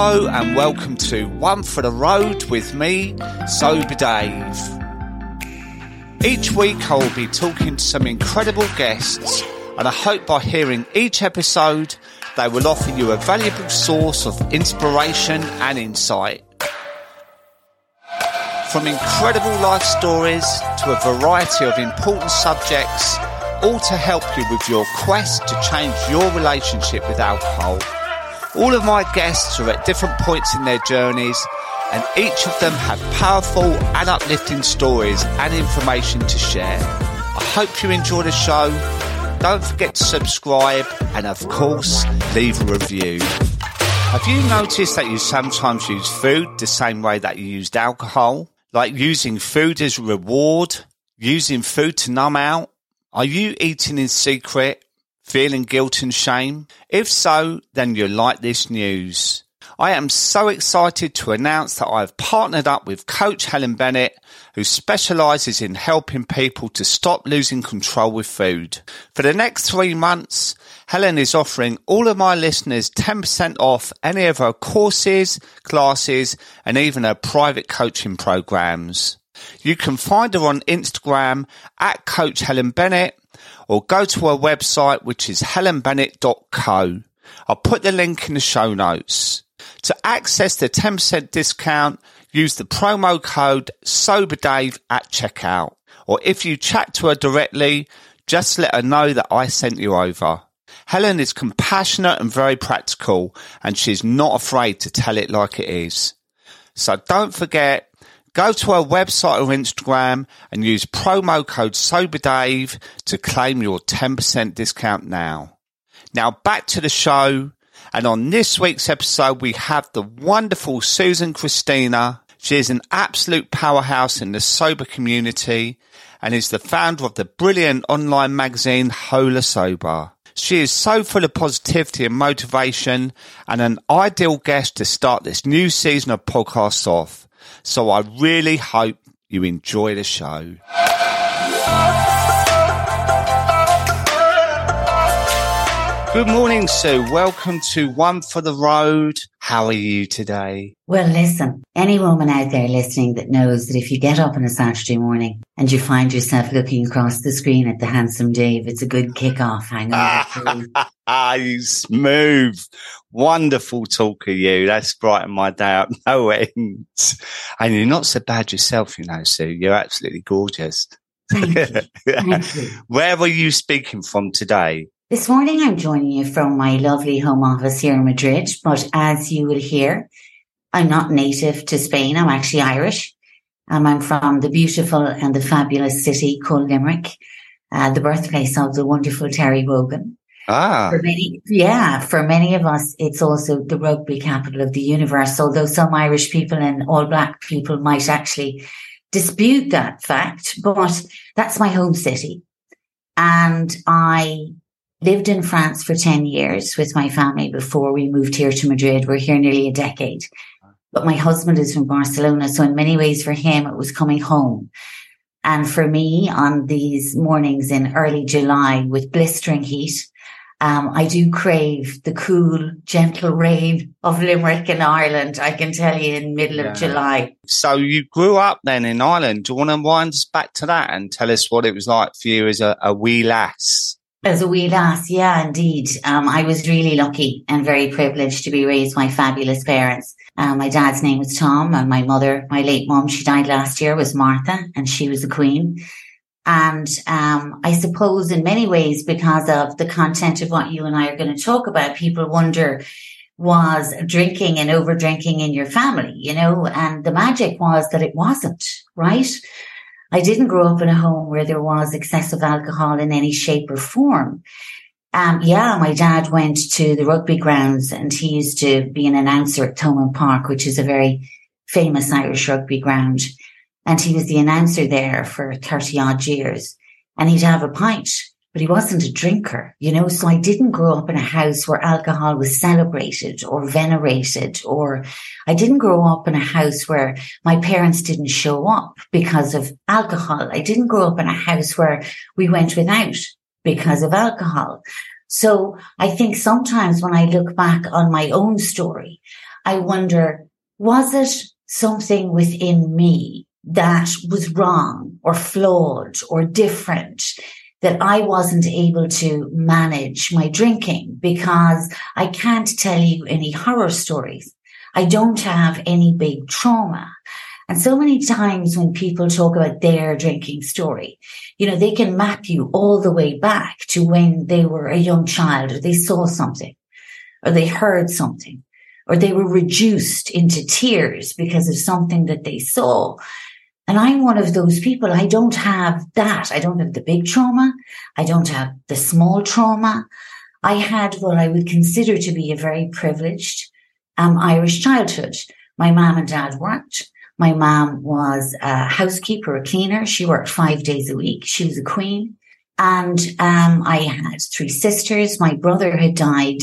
Hello and welcome to One for the Road with me, Sober Dave. Each week I will be talking to some incredible guests and I hope by hearing each episode they will offer you a valuable source of inspiration and insight. From incredible life stories to a variety of important subjects, all to help you with your quest to change your relationship with alcohol. All of my guests are at different points in their journeys, and each of them have powerful and uplifting stories and information to share. I hope you enjoy the show. Don't forget to subscribe and, of course, leave a review. Have you noticed that you sometimes use food the same way that you used alcohol? Like using food as a reward, using food to numb out? Are you eating in secret Feeling guilt and shame? If so, then you'll like this news. I am so excited to announce that I've partnered up with Coach Helen Bennett, who specializes in helping people to stop losing control with food. For the next three months, Helen is offering all of my listeners 10% off any of her courses, classes, and even her private coaching programs. You can find her on Instagram at Coach Helen Bennett or go to our website, which is helenbennett.co. I'll put the link in the show notes. To access the 10% discount, use the promo code SOBERDAVE at checkout. Or if you chat to her directly, just let her know that I sent you over. Helen is compassionate and very practical, and she's not afraid to tell it like it is. So don't forget, Go to our website or Instagram and use promo code SOBERDAVE to claim your 10% discount now. Now back to the show. And on this week's episode, we have the wonderful Susan Christina. She is an absolute powerhouse in the sober community and is the founder of the brilliant online magazine Hola Sober. She is so full of positivity and motivation and an ideal guest to start this new season of podcasts off. So I really hope you enjoy the show. Good morning, Sue. Welcome to One for the Road. How are you today? Well, listen, any woman out there listening that knows that if you get up on a Saturday morning and you find yourself looking across the screen at the handsome Dave, it's a good kick-off hangover. Ah, you smooth, wonderful talker, you. That's brightened my day up no end. And you're not so bad yourself, you know, Sue. You're absolutely gorgeous. Thank you. Thank you. Where were you speaking from today? This morning I'm joining you from my lovely home office here in Madrid, but as you will hear, I'm not native to Spain. I'm actually Irish. Um, I'm from the beautiful and the fabulous city called Limerick, uh, the birthplace of the wonderful Terry Wogan. Ah, For many, yeah, for many of us, it's also the rugby capital of the universe. Although some Irish people and all black people might actually dispute that fact, but that's my home city. And I lived in France for 10 years with my family before we moved here to Madrid. We're here nearly a decade. But my husband is from Barcelona. So in many ways for him, it was coming home. And for me on these mornings in early July with blistering heat, um, I do crave the cool, gentle rain of Limerick in Ireland. I can tell you in middle Yeah. of July. so you grew up then in Ireland. Do you want to wind us back to that and tell us what it was like for you as a, a wee lass? As a wee lass, yeah, indeed. Um, I was really lucky and very privileged to be raised by fabulous parents. Um, my dad's name was Tom and my mother, my late mum, she died last year, was Martha and she was the queen. And, um, I suppose in many ways, because of the content of what you and I are going to talk about, people wonder, was drinking and over drinking in your family, you know, and the magic was that it wasn't, right? I didn't grow up in a home where there was excessive alcohol in any shape or form. Um, yeah, my dad went to the rugby grounds and he used to be an announcer at Thomond Park, which is a very famous Irish rugby ground. And he was the announcer there for 30 odd years and he'd have a pint, but he wasn't a drinker, you know, so I didn't grow up in a house where alcohol was celebrated or venerated or I didn't grow up in a house where my parents didn't show up because of alcohol. I didn't grow up in a house where we went without because of alcohol. So I think sometimes when I look back on my own story, I wonder, was it something within me that was wrong or flawed or different that I wasn't able to manage my drinking because I can't tell you any horror stories. I don't have any big trauma. And so many times when people talk about their drinking story, you know, they can map you all the way back to when they were a young child or they saw something or they heard something or they were reduced into tears because of something that they saw. And I'm one of those people. I don't have that. I don't have the big trauma. I don't have the small trauma. I had what I would consider to be a very privileged um, Irish childhood. My mom and dad worked. My mom was a housekeeper, a cleaner. She worked five days a week. She was a queen. And um, I had three sisters. My brother had died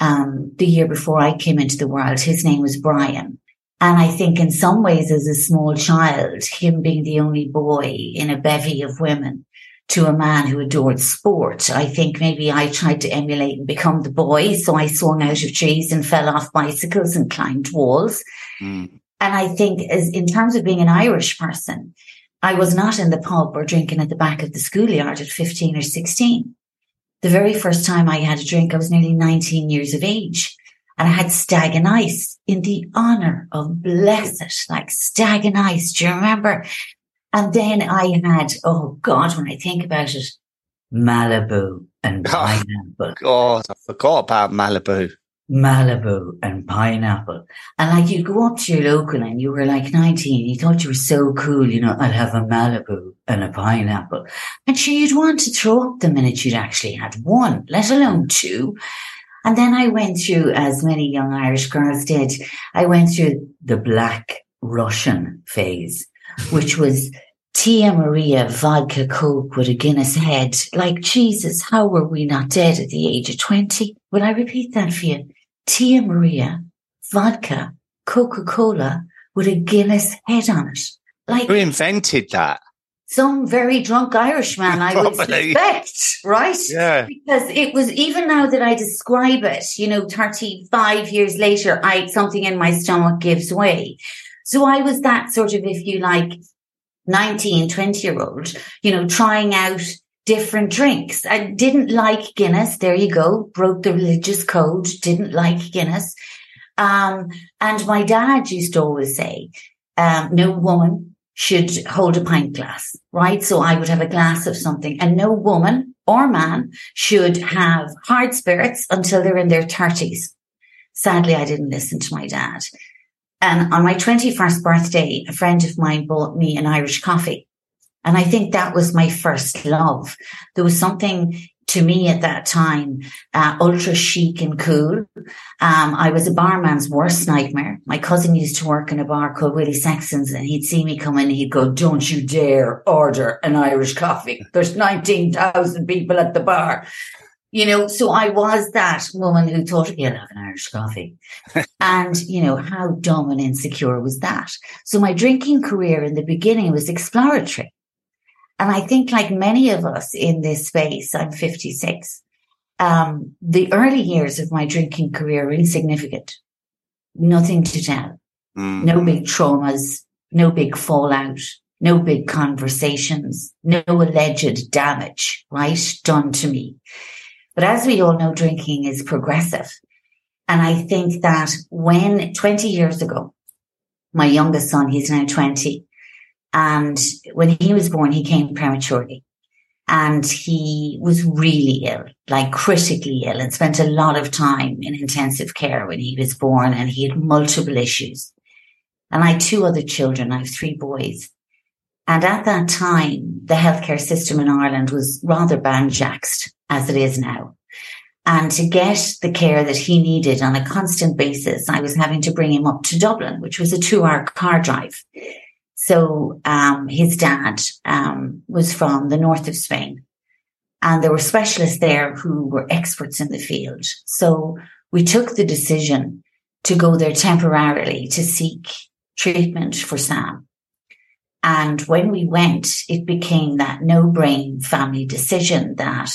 um, the year before I came into the world. His name was Brian. And I think in some ways, as a small child, him being the only boy in a bevy of women to a man who adored sport, I think maybe I tried to emulate and become the boy. So I swung out of trees and fell off bicycles and climbed walls. Mm. And I think as in terms of being an Irish person, I was not in the pub or drinking at the back of the schoolyard at 15 or 16. The very first time I had a drink, I was nearly 19 years of age and I had stag and ice in the honor of blessed, like stag and ice. Do you remember? And then I had, oh God, when I think about it, Malibu and ah, pineapple. God, I forgot about Malibu. Malibu and pineapple. And like you go up to your local and you were like 19, you thought you were so cool, you know, I'll have a Malibu and a pineapple. And sure, you'd want to throw up the minute you'd actually had one, let alone two. And then I went through, as many young Irish girls did, I went through the black Russian phase, which was Tia Maria vodka coke with a Guinness head. Like Jesus, how were we not dead at the age of 20? Will I repeat that for you? Tia Maria vodka Coca-Cola with a Guinness head on it. Like who invented that? Some very drunk Irishman, I would suspect, right? Yeah. Because it was even now that I describe it, you know, 35 years later, I, something in my stomach gives way. So I was that sort of, if you like, 19, 20 year old, you know, trying out different drinks. I didn't like Guinness. There you go. Broke the religious code. Didn't like Guinness. Um, and my dad used to always say, um, no woman should hold a pint glass, right? So I would have a glass of something and no woman or man should have hard spirits until they're in their thirties. Sadly, I didn't listen to my dad. And on my 21st birthday, a friend of mine bought me an Irish coffee. And I think that was my first love. There was something to me at that time, uh, ultra chic and cool. Um, I was a barman's worst nightmare. My cousin used to work in a bar called Willie Sexton's and he'd see me come in and he'd go, don't you dare order an Irish coffee. There's 19,000 people at the bar. You know, so I was that woman who thought, yeah, I'll have an Irish coffee. and, you know, how dumb and insecure was that? So my drinking career in the beginning was exploratory. And I think like many of us in this space, I'm 56. Um, the early years of my drinking career are insignificant. Nothing to tell. Mm. No big traumas, no big fallout, no big conversations, no alleged damage, right? Done to me. But as we all know, drinking is progressive. And I think that when 20 years ago, my youngest son, he's now 20, and when he was born, he came prematurely and he was really ill, like critically ill and spent a lot of time in intensive care when he was born and he had multiple issues. And I had two other children. I have three boys. And at that time, the healthcare system in Ireland was rather banjaxed as it is now. And to get the care that he needed on a constant basis, I was having to bring him up to Dublin, which was a two hour car drive. So um, his dad um, was from the north of Spain, and there were specialists there who were experts in the field. So we took the decision to go there temporarily to seek treatment for Sam. And when we went, it became that no brain family decision that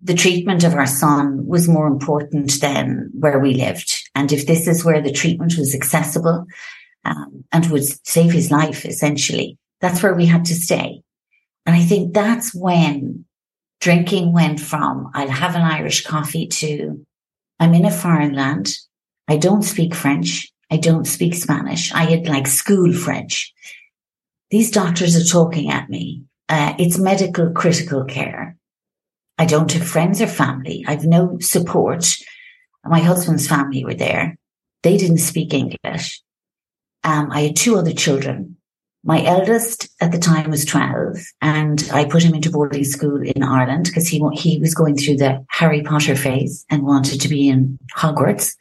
the treatment of our son was more important than where we lived. And if this is where the treatment was accessible um, and would save his life, essentially, that's where we had to stay. And I think that's when drinking went from I'll have an Irish coffee to I'm in a foreign land. I don't speak French. I don't speak Spanish. I had like school French. These doctors are talking at me. Uh, it's medical critical care. I don't have friends or family. I've no support. My husband's family were there. They didn't speak English. Um, I had two other children. My eldest at the time was 12 and I put him into boarding school in Ireland because he, he was going through the Harry Potter phase and wanted to be in Hogwarts.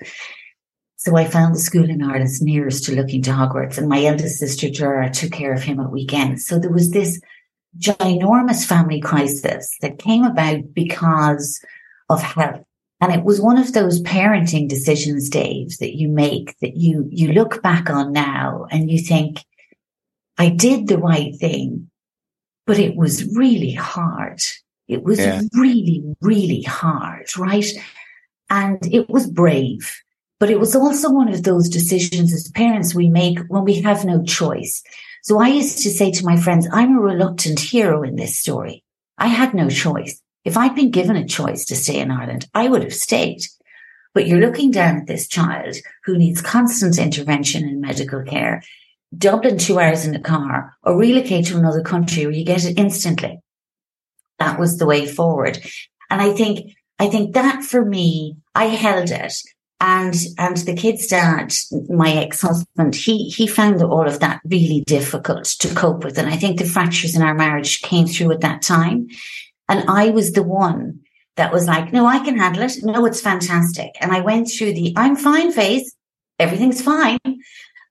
So I found the school in Ireland nearest to looking to Hogwarts and my eldest sister Dora took care of him at weekends. So there was this ginormous family crisis that came about because of health. And it was one of those parenting decisions, Dave, that you make that you, you look back on now and you think, I did the right thing, but it was really hard. It was yeah. really, really hard, right? And it was brave, but it was also one of those decisions as parents we make when we have no choice. So I used to say to my friends, I'm a reluctant hero in this story. I had no choice. If I'd been given a choice to stay in Ireland, I would have stayed. But you're looking down at this child who needs constant intervention in medical care, Dublin two hours in the car, or relocate to another country where you get it instantly. That was the way forward. And I think, I think that for me, I held it and and the kid's dad, my ex-husband, he he found all of that really difficult to cope with. And I think the fractures in our marriage came through at that time. And I was the one that was like, no, I can handle it. No, it's fantastic. And I went through the I'm fine phase. Everything's fine.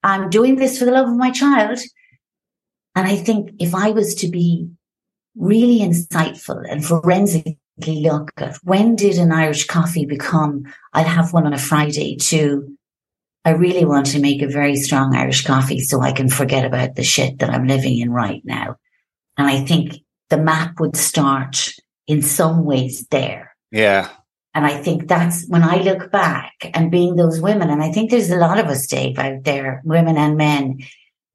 I'm doing this for the love of my child. And I think if I was to be really insightful and forensic look at when did an Irish coffee become, I'll have one on a Friday to, I really want to make a very strong Irish coffee so I can forget about the shit that I'm living in right now. And I think the map would start in some ways there. Yeah. And I think that's when I look back and being those women, and I think there's a lot of us, Dave, out there, women and men.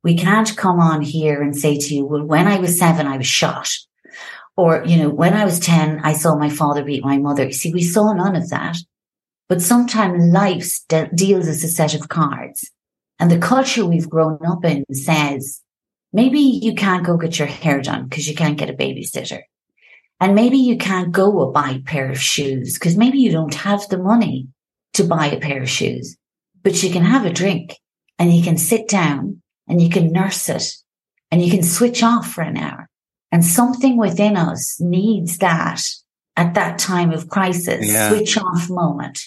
We can't come on here and say to you, well, when I was seven, I was shot. Or, you know, when I was 10, I saw my father beat my mother. You See, we saw none of that. But sometimes life de- deals us a set of cards. And the culture we've grown up in says, maybe you can't go get your hair done because you can't get a babysitter. And maybe you can't go buy a pair of shoes because maybe you don't have the money to buy a pair of shoes, but you can have a drink and you can sit down and you can nurse it and you can switch off for an hour. And something within us needs that at that time of crisis, yeah. switch off moment.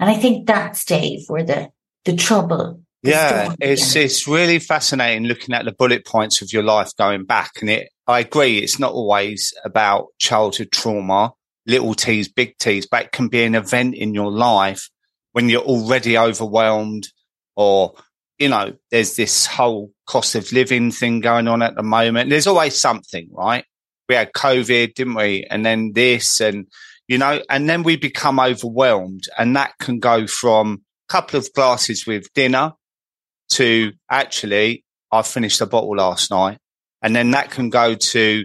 And I think that's Dave where the, the trouble. Yeah, it's, it's really fascinating looking at the bullet points of your life going back. And it, I agree, it's not always about childhood trauma, little T's, big T's, but it can be an event in your life when you're already overwhelmed or you know, there's this whole cost of living thing going on at the moment. There's always something, right? We had COVID, didn't we? And then this and, you know, and then we become overwhelmed and that can go from a couple of glasses with dinner to actually, I finished a bottle last night. And then that can go to,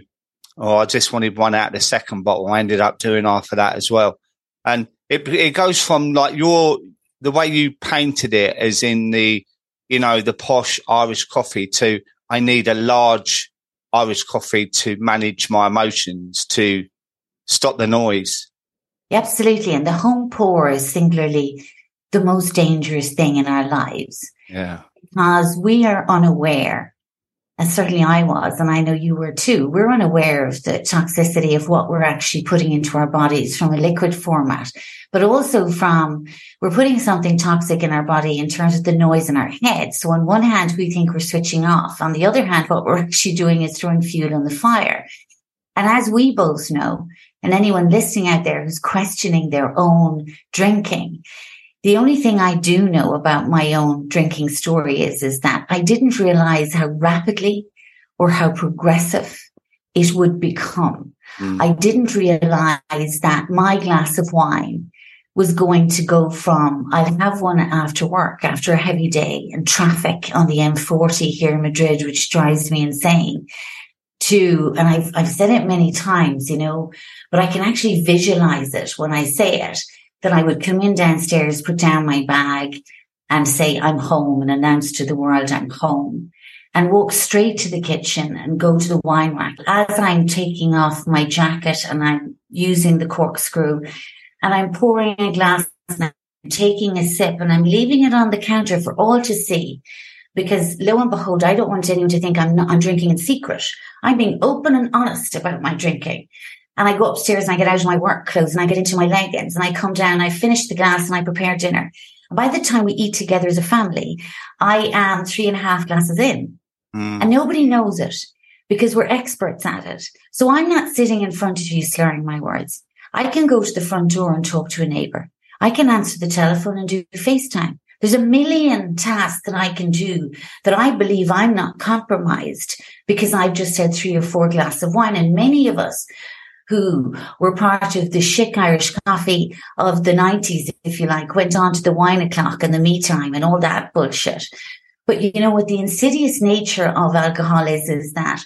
oh, I just wanted one out of the second bottle. I ended up doing half of that as well. And it, it goes from like your, the way you painted it as in the, you know, the posh Irish coffee to I need a large Irish coffee to manage my emotions, to stop the noise. Absolutely. And the home pour is singularly the most dangerous thing in our lives. Yeah. Because we are unaware and certainly I was, and I know you were too, we're unaware of the toxicity of what we're actually putting into our bodies from a liquid format, but also from we're putting something toxic in our body in terms of the noise in our head. So on one hand, we think we're switching off. On the other hand, what we're actually doing is throwing fuel on the fire. And as we both know, and anyone listening out there who's questioning their own drinking, the only thing I do know about my own drinking story is, is that I didn't realize how rapidly or how progressive it would become. Mm. I didn't realize that my glass of wine was going to go from I'd have one after work after a heavy day and traffic on the M40 here in Madrid, which drives me insane. To and I've I've said it many times, you know, but I can actually visualize it when I say it. That I would come in downstairs, put down my bag, and say I'm home and announce to the world I'm home and walk straight to the kitchen and go to the wine rack as I'm taking off my jacket and I'm using the corkscrew and I'm pouring a glass and I'm taking a sip and I'm leaving it on the counter for all to see. Because lo and behold, I don't want anyone to think I'm not, I'm drinking in secret. I'm being open and honest about my drinking. And I go upstairs and I get out of my work clothes and I get into my leggings and I come down, I finish the glass and I prepare dinner. And by the time we eat together as a family, I am three and a half glasses in mm. and nobody knows it because we're experts at it. So I'm not sitting in front of you slurring my words. I can go to the front door and talk to a neighbor. I can answer the telephone and do FaceTime. There's a million tasks that I can do that I believe I'm not compromised because I've just had three or four glasses of wine. And many of us who were part of the chic Irish coffee of the 90s, if you like, went on to the wine o'clock and the me time and all that bullshit. But you know what the insidious nature of alcohol is, is that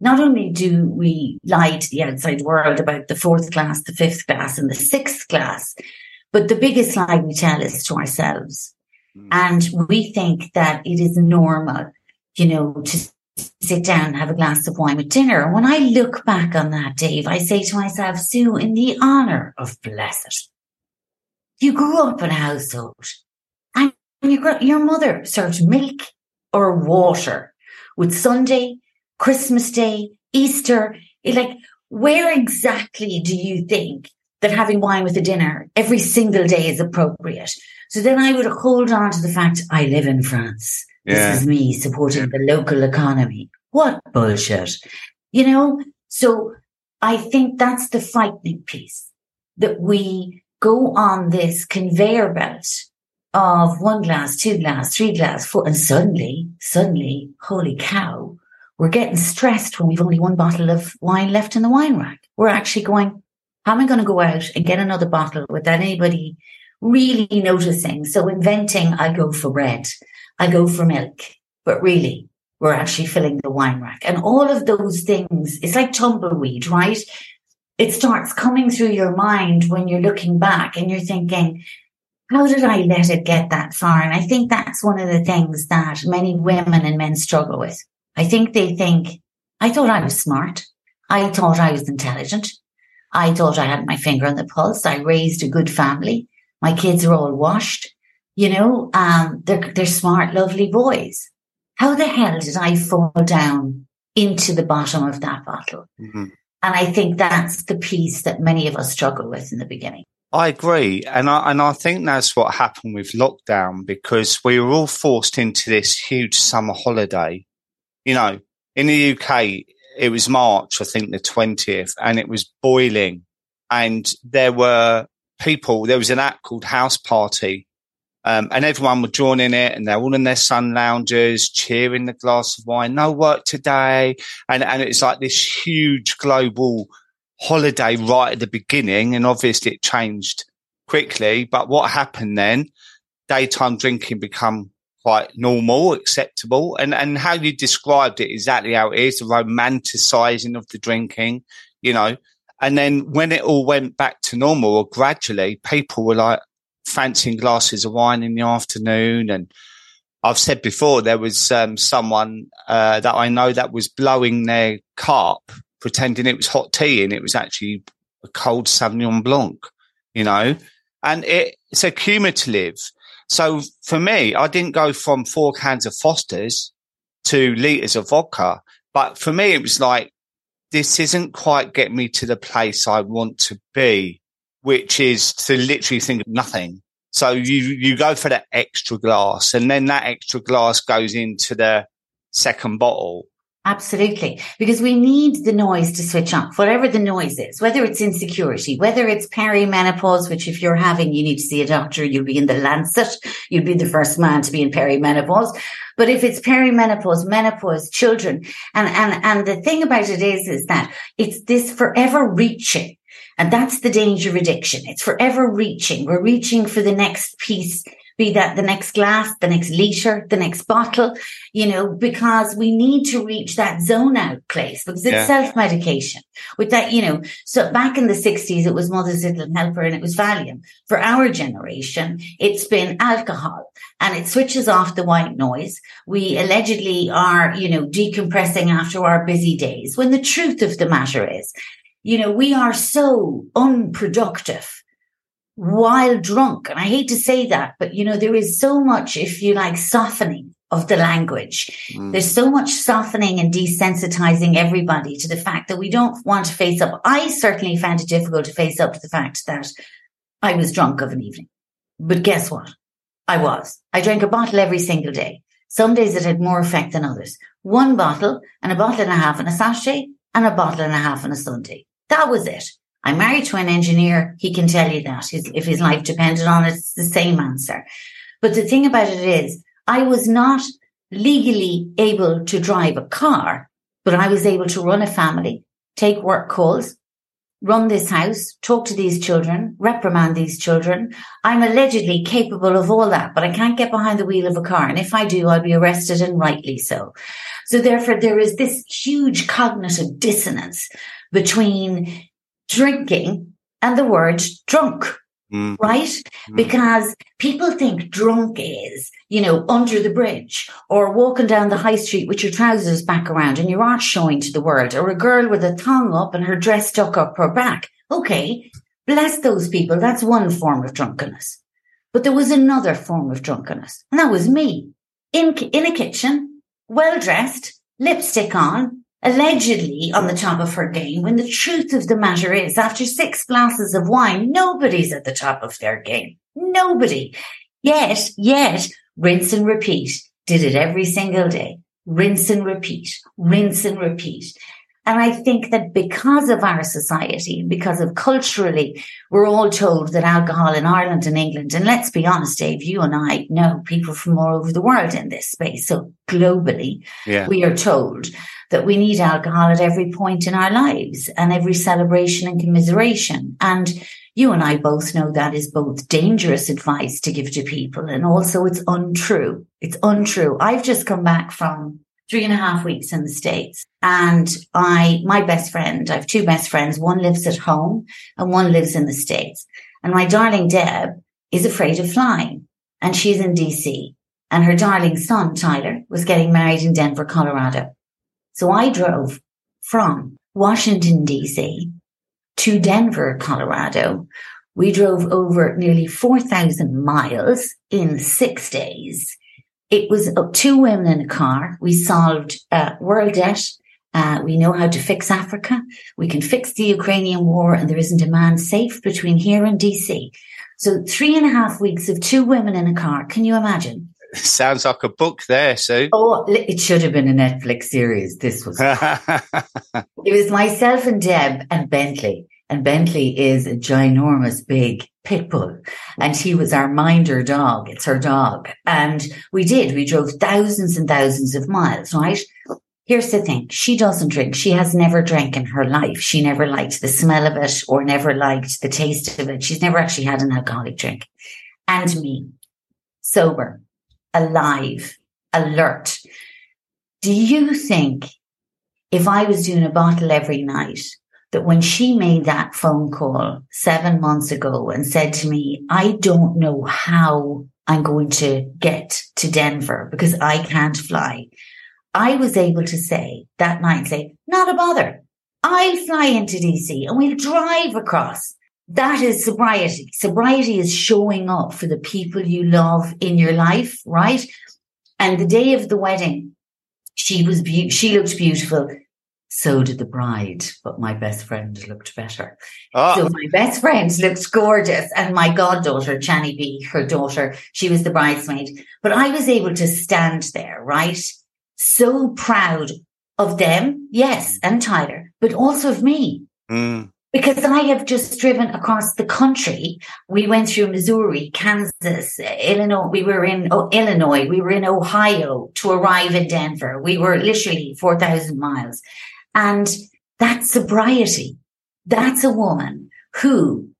not only do we lie to the outside world about the fourth class, the fifth class, and the sixth class, but the biggest lie we tell is to ourselves. Mm. And we think that it is normal, you know, to sit down and have a glass of wine with dinner. And when I look back on that, Dave, I say to myself, Sue, in the honor of blessed, you grew up in a household and your, your mother served milk or water with Sunday Christmas Day, Easter, like where exactly do you think that having wine with a dinner every single day is appropriate? So then I would hold on to the fact I live in France. Yeah. This is me supporting the local economy. What bullshit. You know? So I think that's the frightening piece that we go on this conveyor belt of one glass, two glass, three glass, four, and suddenly, suddenly, holy cow, we're getting stressed when we've only one bottle of wine left in the wine rack. We're actually going, how am I going to go out and get another bottle without anybody really noticing? So inventing, I go for bread, I go for milk, but really we're actually filling the wine rack and all of those things. It's like tumbleweed, right? It starts coming through your mind when you're looking back and you're thinking, how did I let it get that far? And I think that's one of the things that many women and men struggle with. I think they think, I thought I was smart. I thought I was intelligent. I thought I had my finger on the pulse. I raised a good family. My kids are all washed. You know, um, they're, they're smart, lovely boys. How the hell did I fall down into the bottom of that bottle? Mm-hmm. And I think that's the piece that many of us struggle with in the beginning. I agree. And I, and I think that's what happened with lockdown because we were all forced into this huge summer holiday you know, in the UK, it was March, I think the 20th, and it was boiling. And there were people, there was an app called House Party, um, and everyone was joining it and they're all in their sun loungers, cheering the glass of wine, no work today. And, and it's like this huge global holiday right at the beginning. And obviously it changed quickly. But what happened then? Daytime drinking become quite normal, acceptable, and and how you described it exactly how it is, the romanticizing of the drinking, you know. And then when it all went back to normal, or gradually, people were like fancying glasses of wine in the afternoon. And I've said before, there was um, someone uh, that I know that was blowing their carp, pretending it was hot tea, and it was actually a cold Sauvignon Blanc, you know. And it, it's a cumulative so for me, I didn't go from four cans of Foster's to liters of vodka. But for me, it was like, this isn't quite getting me to the place I want to be, which is to literally think of nothing. So you, you go for that extra glass and then that extra glass goes into the second bottle. Absolutely. Because we need the noise to switch off, whatever the noise is, whether it's insecurity, whether it's perimenopause, which if you're having, you need to see a doctor, you'll be in the Lancet, you'll be the first man to be in perimenopause. But if it's perimenopause, menopause, children, and, and, and the thing about it is, is that it's this forever reaching. And that's the danger of addiction. It's forever reaching. We're reaching for the next piece be that the next glass, the next liter, the next bottle, you know, because we need to reach that zone out place because it's yeah. self medication with that, you know. So back in the 60s, it was Mother's Little Helper and it was Valium. For our generation, it's been alcohol and it switches off the white noise. We allegedly are, you know, decompressing after our busy days when the truth of the matter is, you know, we are so unproductive while drunk. And I hate to say that, but you know, there is so much, if you like, softening of the language. Mm. There's so much softening and desensitizing everybody to the fact that we don't want to face up. I certainly found it difficult to face up to the fact that I was drunk of an evening. But guess what? I was. I drank a bottle every single day. Some days it had more effect than others. One bottle and a bottle and a half on a Saturday and a bottle and a half on a Sunday. That was it. I'm married to an engineer. He can tell you that if his life depended on it, it's the same answer. But the thing about it is I was not legally able to drive a car, but I was able to run a family, take work calls, run this house, talk to these children, reprimand these children. I'm allegedly capable of all that, but I can't get behind the wheel of a car. And if I do, I'll be arrested and rightly so. So therefore, there is this huge cognitive dissonance between drinking and the word drunk. Mm. Right? Mm. Because people think drunk is, you know, under the bridge or walking down the high street with your trousers back around and your arse showing to the world or a girl with a thong up and her dress stuck up her back. Okay. Bless those people. That's one form of drunkenness. But there was another form of drunkenness and that was me in, in a kitchen, well dressed, lipstick on, allegedly on the top of her game when the truth of the matter is after six glasses of wine, nobody's at the top of their game. Nobody. Yet, yet, rinse and repeat. Did it every single day. Rinse and repeat. Rinse and repeat. And I think that because of our society, because of culturally, we're all told that alcohol in Ireland and England, and let's be honest, Dave, you and I know people from all over the world in this space. So globally, yeah. we are told that we need alcohol at every point in our lives and every celebration and commiseration. And you and I both know that is both dangerous advice to give to people and also it's untrue. It's untrue. I've just come back from three and a half weeks in the States. And I, my best friend, I have two best friends. One lives at home and one lives in the States. And my darling Deb is afraid of flying and she's in DC and her darling son, Tyler, was getting married in Denver, Colorado. So I drove from Washington DC to Denver, Colorado. We drove over nearly 4,000 miles in six days it was two women in a car. We solved uh, world debt. Uh, we know how to fix Africa. We can fix the Ukrainian war, and there isn't a man safe between here and DC. So three and a half weeks of two women in a car. Can you imagine? Sounds like a book there, Sue. Oh, it should have been a Netflix series. This was. it was myself and Deb and Bentley. And Bentley is a ginormous big pit bull and he was our minder dog. It's her dog. And we did, we drove thousands and thousands of miles, right? Here's the thing. She doesn't drink. She has never drank in her life. She never liked the smell of it or never liked the taste of it. She's never actually had an alcoholic drink. And me, sober, alive, alert. Do you think if I was doing a bottle every night that when she made that phone call seven months ago and said to me, I don't know how I'm going to get to Denver because I can't fly. I was able to say that night, say, not a bother. I'll fly into DC and we'll drive across. That is sobriety. Sobriety is showing up for the people you love in your life, right? And the day of the wedding, she was be- she looked beautiful. So hmm. did the bride, but my best friend looked better. Oh. So my best friend looked gorgeous. And my goddaughter, Chani B, her daughter, she was the bridesmaid. But I was able to stand there, right? So proud of them, yes, hmm. and Tyler, but also of me. Mm. Because I have just driven across the country. We went through Missouri, Kansas, Illinois. We were in oh, Illinois. We were in Ohio to arrive in Denver. We were literally 4,000 miles. And that sobriety, that's a woman who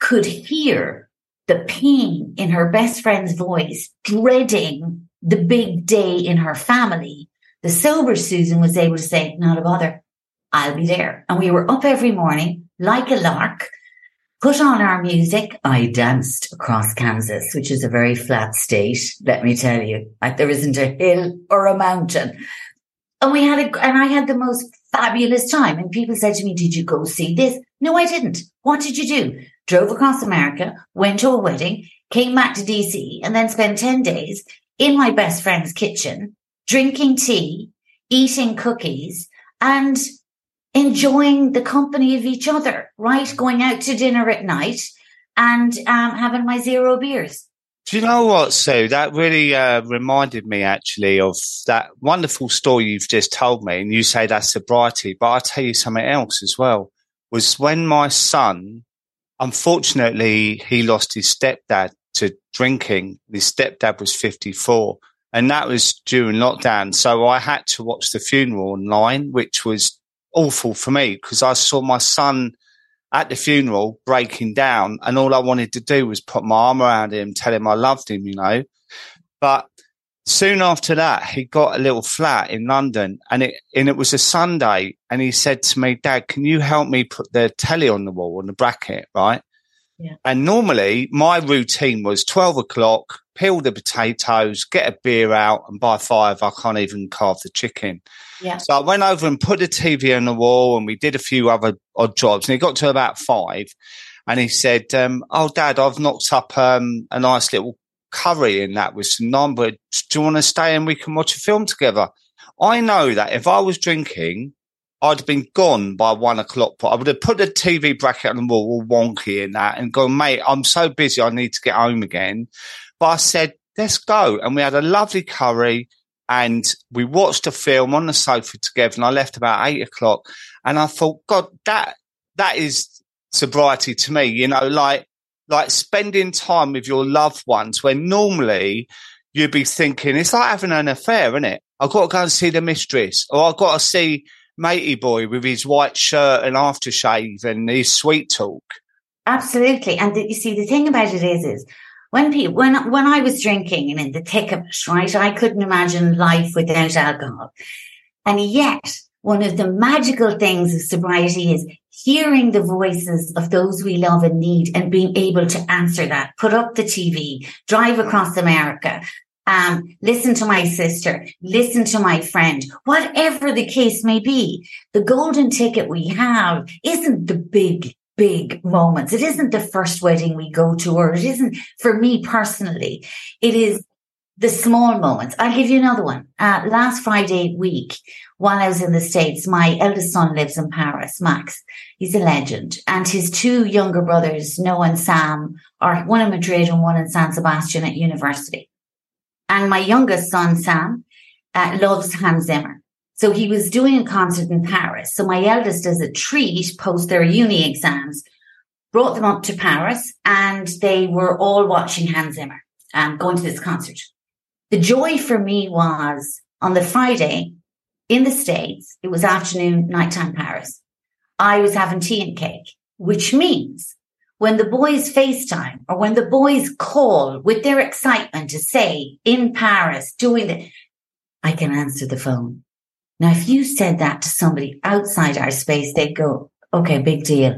could hear the pain in her best friend's voice, dreading the big day in her family. The sober Susan was able to say, not a bother. I'll be there. And we were up every morning like a lark, put on our music. I danced across Kansas, which is a very flat state. Let me tell you, like there isn't a hill or a mountain. And we had a, and I had the most fabulous time. And people said to me, did you go see this? No, I didn't. What did you do? Drove across America, went to a wedding, came back to DC and then spent 10 days in my best friend's kitchen, drinking tea, eating cookies and enjoying the company of each other, right? Going out to dinner at night and um, having my zero beers. Do you know what, Sue? That really uh, reminded me actually of that wonderful story you've just told me. And you say that's sobriety, but I'll tell you something else as well. Was when my son, unfortunately, he lost his stepdad to drinking. His stepdad was 54 and that was during lockdown. So I had to watch the funeral online, which was awful for me because I saw my son at the funeral breaking down and all I wanted to do was put my arm around him, tell him I loved him, you know. But soon after that, he got a little flat in London and it, and it was a Sunday and he said to me, dad, can you help me put the telly on the wall on the bracket? Right. Yeah. And normally my routine was 12 o'clock, peel the potatoes, get a beer out, and by five, I can't even carve the chicken. Yeah. So I went over and put the TV on the wall, and we did a few other odd jobs. And he got to about five, and he said, um, "Oh, Dad, I've knocked up um, a nice little curry in that with some naan. But do you want to stay and we can watch a film together?" I know that if I was drinking, I'd have been gone by one o'clock. But I would have put the TV bracket on the wall, all wonky in that, and gone, mate, I'm so busy, I need to get home again. But I said, let's go. And we had a lovely curry and we watched a film on the sofa together. And I left about eight o'clock. And I thought, God, that, that is sobriety to me, you know, like, like spending time with your loved ones when normally you'd be thinking, it's like having an affair, isn't it? I've got to go and see the mistress or I've got to see matey boy with his white shirt and aftershave and his sweet talk. Absolutely. And you see, the thing about it is, is when people, when, when I was drinking and in the thick of it, right, I couldn't imagine life without alcohol. And yet one of the magical things of sobriety is hearing the voices of those we love and need and being able to answer that, put up the TV, drive across America, um, listen to my sister, listen to my friend, whatever the case may be. The golden ticket we have isn't the big, big moments. It isn't the first wedding we go to, or it isn't for me personally. It is the small moments. I'll give you another one. Uh, last Friday week, while I was in the States, my eldest son lives in Paris, Max. He's a legend. And his two younger brothers, Noah and Sam, are one in Madrid and one in San Sebastian at university. And my youngest son, Sam, uh, loves Hans Zimmer. So he was doing a concert in Paris. So my eldest, as a treat, post their uni exams, brought them up to Paris and they were all watching Hans Zimmer um, going to this concert. The joy for me was on the Friday in the States, it was afternoon, nighttime Paris. I was having tea and cake, which means when the boys FaceTime or when the boys call with their excitement to say in Paris doing the, I can answer the phone. Now, if you said that to somebody outside our space, they'd go, okay, big deal.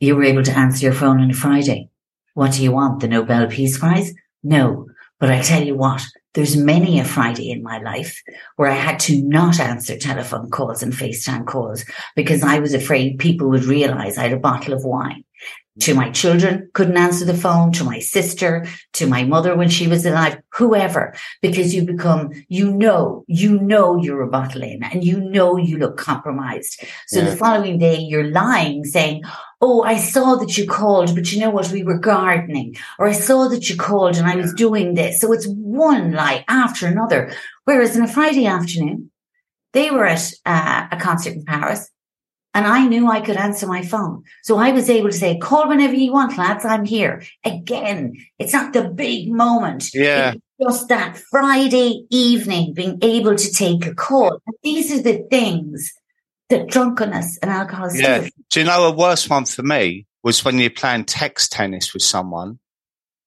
You were able to answer your phone on a Friday. What do you want? The Nobel Peace Prize? No. But I tell you what, there's many a Friday in my life where I had to not answer telephone calls and FaceTime calls because I was afraid people would realize I had a bottle of wine to my children, couldn't answer the phone, to my sister, to my mother when she was alive, whoever, because you become, you know, you know you're a bottle in and you know you look compromised. So yeah. the following day you're lying saying, Oh, I saw that you called, but you know what? We were gardening or I saw that you called and I was doing this. So it's one lie after another. Whereas on a Friday afternoon, They were at uh, a concert in Paris and I knew I could answer my phone. So I was able to say, call whenever you want, lads. I'm here. Again, it's not the big moment. Yeah. It's just that Friday evening being able to take a call. These are the things that drunkenness and alcohol. Yeah. Do you know a worse one for me was when you're playing text tennis with someone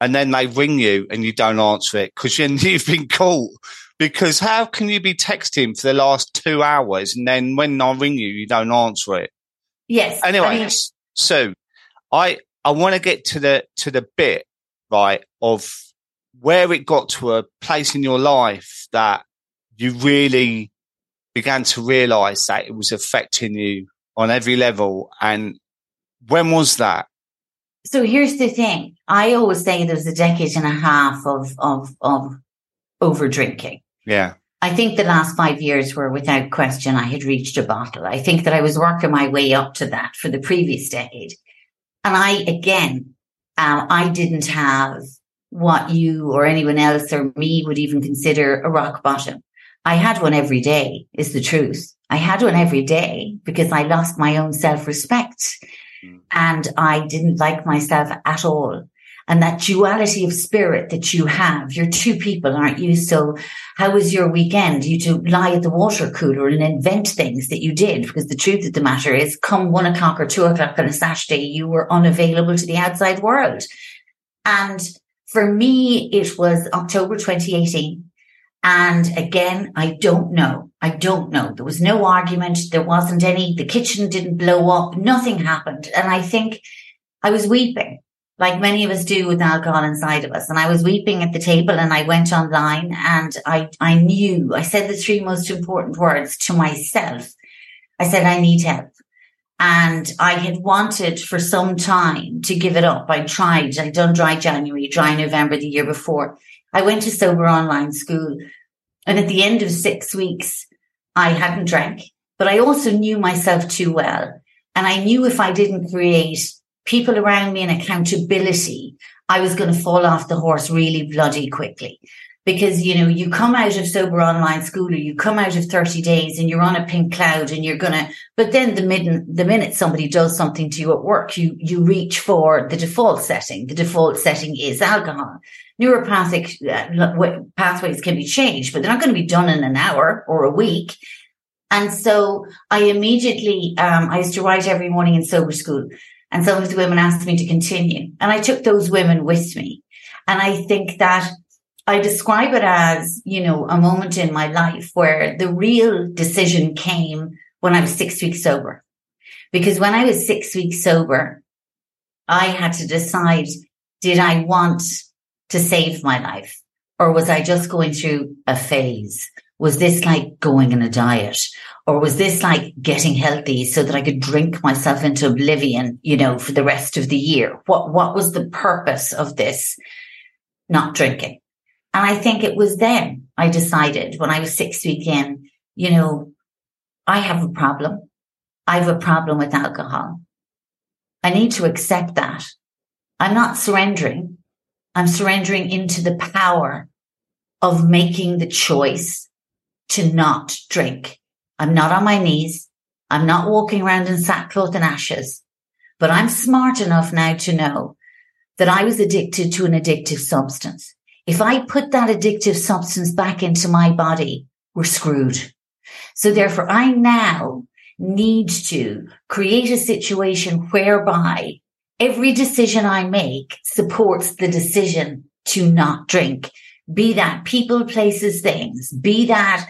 and then they ring you and you don't answer it because you've been caught because how can you be texting for the last two hours and then when I ring you, you don't answer it? Yes. Anyway, I mean, so I I want to get to the to the bit right of where it got to a place in your life that you really began to realize that it was affecting you on every level. And when was that? So here's the thing. I always say there's a decade and a half of of of over drinking. Yeah. I think the last five years were without question, I had reached a bottle. I think that I was working my way up to that for the previous decade. And I, again, um, I didn't have what you or anyone else or me would even consider a rock bottom. I had one every day is the truth. I had one every day because I lost my own self respect mm. and I didn't like myself at all and that duality of spirit that you have. You're two people, aren't you? So how was your weekend? You to lie at the water cooler and invent things that you did because the truth of the matter is come one o'clock or two o'clock on a Saturday, you were unavailable to the outside world. And for me, it was October 2018. And again, I don't know. I don't know. There was no argument. There wasn't any, the kitchen didn't blow up. Nothing happened. And I think I was weeping like many of us do with alcohol inside of us. And I was weeping at the table and I went online and I, I knew, I said the three most important words to myself. I said, I need help. And I had wanted for some time to give it up. I tried. I'd done dry January, dry November the year before. I went to sober online school. And at the end of six weeks, I hadn't drank, but I also knew myself too well. And I knew if I didn't create people around me and accountability, I was going to fall off the horse really bloody quickly. Because, you know, you come out of sober online school or you come out of 30 days and you're on a pink cloud and you're going to, but then the minute, the minute somebody does something to you at work, you, you reach for the default setting. The default setting is alcohol. Neuropathic uh, pathways can be changed, but they're not going to be done in an hour or a week. And so I immediately, um, I used to write every morning in sober school. And some of the women asked me to continue. And I took those women with me. And I think that I describe it as, you know, a moment in my life where the real decision came when I was six weeks sober. Because when I was six weeks sober, I had to decide, did I want to save my life? Or was I just going through a phase? Was this like going on a diet? Or was this like getting healthy so that I could drink myself into oblivion, you know, for the rest of the year? What, what was the purpose of this not drinking? And I think it was then I decided when I was six weeks in, you know, I have a problem. I have a problem with alcohol. I need to accept that. I'm not surrendering. I'm surrendering into the power of making the choice to not drink. I'm not on my knees. I'm not walking around in sackcloth and ashes, but I'm smart enough now to know that I was addicted to an addictive substance. If I put that addictive substance back into my body, we're screwed. So therefore I now need to create a situation whereby every decision I make supports the decision to not drink be that people, places, things, be that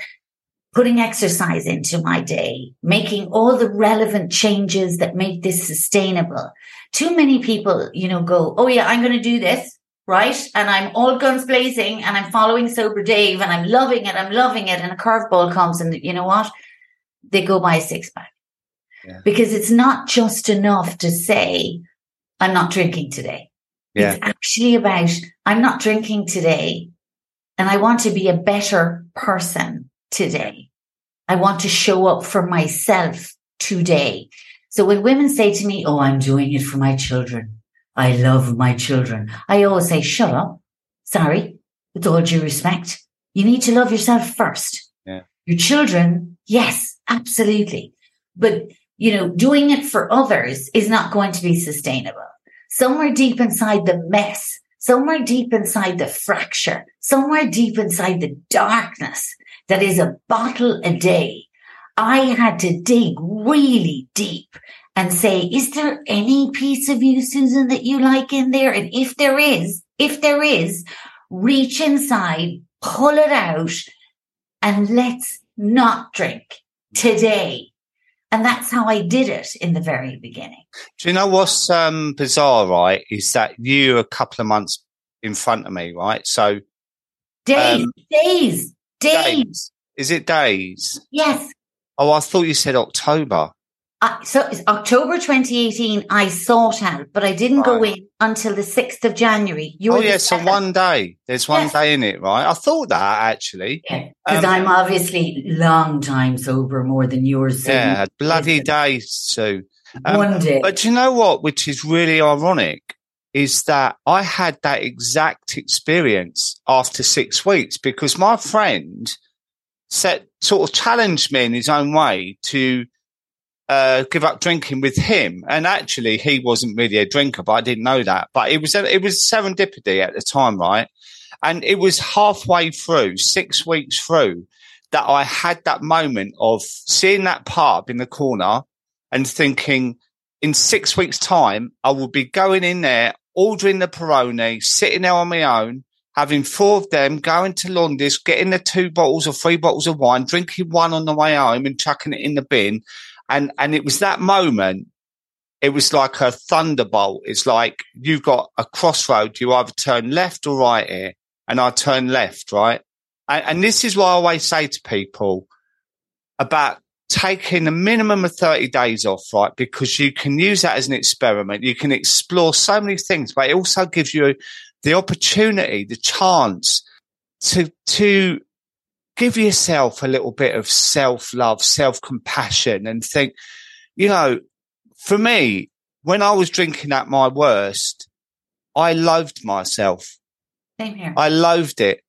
putting exercise into my day, making all the relevant changes that make this sustainable. Too many people, you know, go, Oh yeah, I'm going to do this. Right. And I'm all guns blazing and I'm following sober Dave and I'm loving it. I'm loving it. And a curveball comes and you know what? They go buy a six pack yeah. because it's not just enough to say, I'm not drinking today. Yeah. It's actually about, I'm not drinking today and I want to be a better person today. I want to show up for myself today. So when women say to me, Oh, I'm doing it for my children. I love my children. I always say, shut up. Sorry. With all due respect, you need to love yourself first. Yeah. Your children, Yes, absolutely. But, you know, doing it for others is not going to be sustainable. Somewhere deep inside the mess, somewhere deep inside the fracture, somewhere deep inside the darkness that is a bottle a day, I had to dig really deep and say, is there any piece of you, Susan, that you like in there? And if there is, if there is, reach inside, pull it out and let's not drink today. And that's how I did it in the very beginning. Do you know what's um, bizarre, right? Is that you a couple of months in front of me, right? So days, um, days, days, days. Is it days? Yes. Oh, I thought you said October. Uh, so October 2018, I sought out, but I didn't right. go in until the 6th of January. You're oh, yeah, so one day. There's one yes. day in it, right? I thought that actually. Because yeah, um, I'm obviously long time sober, more than yours. Yeah, bloody day, Sue. Um, one day. But you know what, which is really ironic, is that I had that exact experience after six weeks because my friend set, sort of challenged me in his own way to uh, give up drinking with him. And actually, he wasn't really a drinker, but I didn't know that. But it was it was serendipity at the time, right? And it was halfway through, six weeks through, that I had that moment of seeing that pub in the corner and thinking, in six weeks' time, I will be going in there, ordering the Peroni, sitting there on my own, having four of them, going to Londis, getting the two bottles or three bottles of wine, drinking one on the way home and chucking it in the bin and, and it was that moment. It was like a thunderbolt. It's like you've got a crossroad. You either turn left or right here. And I turn left, right? And, and this is what I always say to people about taking a minimum of 30 days off, right? Because you can use that as an experiment. You can explore so many things, but it also gives you the opportunity, the chance to, to give yourself a little bit of self love, self compassion and think, you know, for me, when I was drinking at my worst, I loathed myself. Same here. I loathed it.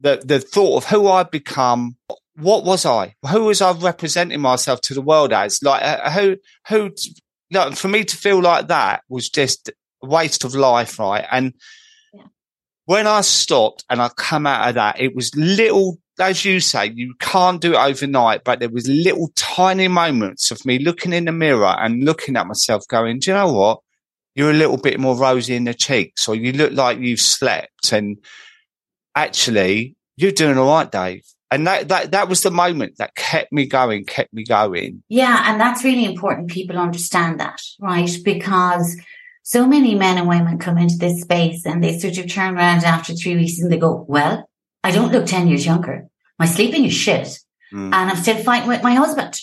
The, the thought of who I'd become. What was I? Who was I representing myself to the world as? Like, uh, who, who, know, for me to feel like that was just a waste of life, right? And yeah. when I stopped and I come out of that, it was little as you say, you can't do it overnight, but there was little tiny moments of me looking in the mirror and looking at myself going, do you know what? You're a little bit more rosy in the cheeks or you look like you've slept and actually you're doing all right, Dave. And that, that, that was the moment that kept me going, kept me going. Yeah. And that's really important. People understand that, right? Because so many men and women come into this space and they sort of turn around after three weeks and they go, well, I don't look 10 years younger. My sleeping is shit. Mm. And I'm still fighting with my husband.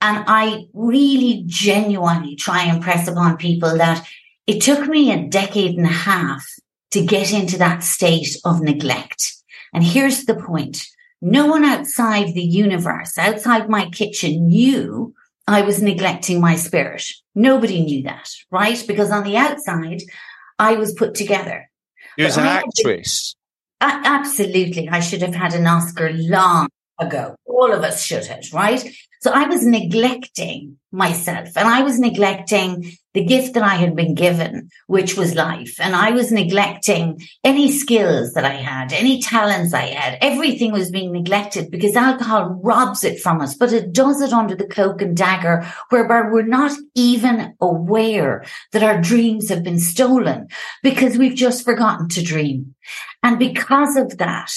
And I really genuinely try and press upon people that it took me a decade and a half to get into that state of neglect. And here's the point. No one outside the universe, outside my kitchen knew I was neglecting my spirit. Nobody knew that, right? Because on the outside, I was put together. You was an actress absolutely. I should have had an Oscar long ago. All of us should have, right? So I was neglecting myself and I was neglecting the gift that I had been given, which was life. And I was neglecting any skills that I had, any talents I had. Everything was being neglected because alcohol robs it from us, but it does it under the cloak and dagger whereby we're not even aware that our dreams have been stolen because we've just forgotten to dream. And because of that,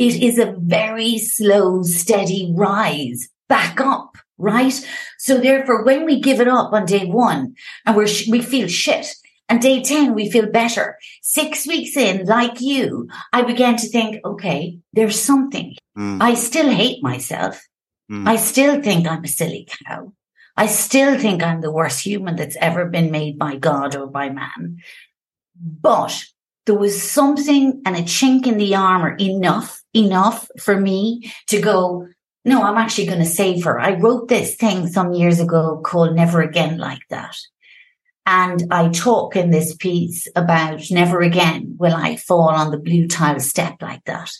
it is a very slow, steady rise back up, right? So therefore, when we give it up on day one and we're, we feel shit and day 10, we feel better. Six weeks in, like you, I began to think, okay, there's something. Mm. I still hate myself. Mm. I still think I'm a silly cow. I still think I'm the worst human that's ever been made by God or by man. But there was something and a chink in the armor enough, enough for me to go, no, I'm actually going to save her. I wrote this thing some years ago called Never Again Like That. And I talk in this piece about never again will I fall on the blue tile step like that.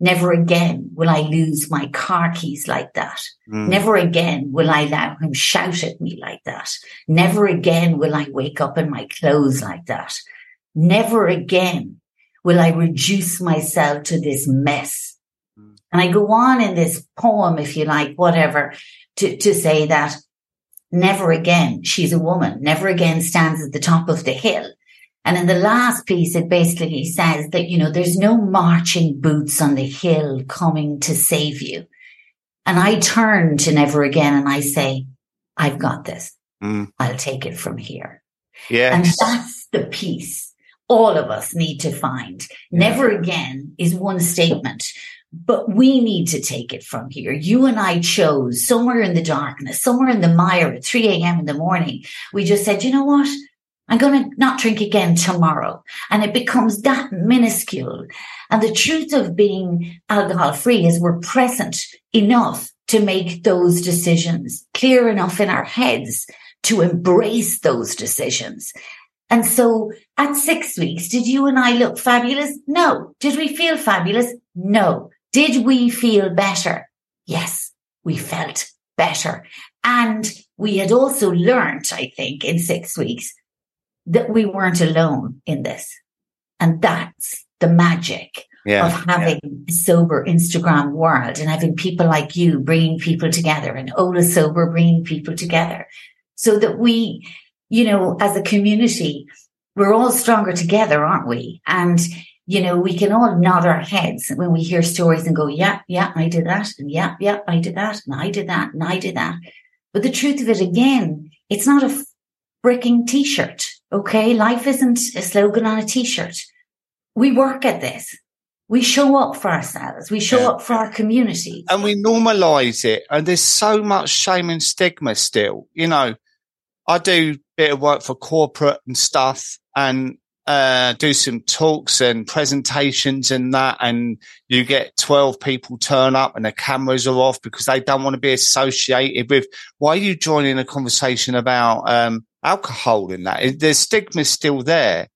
Never again will I lose my car keys like that. Mm. Never again will I allow him shout at me like that. Never again will I wake up in my clothes like that. Never again will I reduce myself to this mess. Mm. And I go on in this poem, if you like, whatever, to, to say that never again, she's a woman, never again stands at the top of the hill. And in the last piece, it basically says that, you know, there's no marching boots on the hill coming to save you. And I turn to never again and I say, I've got this. Mm. I'll take it from here. Yeah. And that's the piece all of us need to find. Never again is one statement, but we need to take it from here. You and I chose somewhere in the darkness, somewhere in the mire at 3 a.m. in the morning. We just said, you know what? I'm going to not drink again tomorrow. And it becomes that minuscule. And the truth of being alcohol free is we're present enough to make those decisions clear enough in our heads to embrace those decisions. And so at six weeks, did you and I look fabulous? No. Did we feel fabulous? No. Did we feel better? Yes, we felt better. And we had also learned, I think, in six weeks that we weren't alone in this. And that's the magic yeah, of having yeah. a sober Instagram world and having people like you bringing people together and Hola Sober bringing people together so that we, you know, as a community, we're all stronger together, aren't we? And, you know, we can all nod our heads when we hear stories and go, yeah, yeah, I did that. And yeah, yeah, I did that. And I did that. And I did that. But the truth of it again, it's not a freaking t-shirt. Okay. Life isn't a slogan on a t-shirt. We work at this. We show up for ourselves. We show yeah. up for our community. And we normalize it. And there's so much shame and stigma still. You know, I do bit of work for corporate and stuff and uh, do some talks and presentations and that. And you get 12 people turn up and the cameras are off because they don't want to be associated with why are you joining a conversation about, um, alcohol in that. The stigma's still there,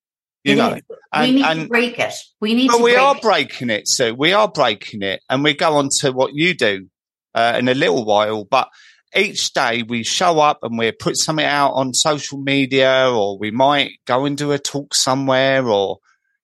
you it know. And, we need and, to break it. We need. But we break are it. breaking it, so we are breaking it, and we go on to what you do uh, in a little while. But each day we show up and we put something out on social media, or we might go and do a talk somewhere, or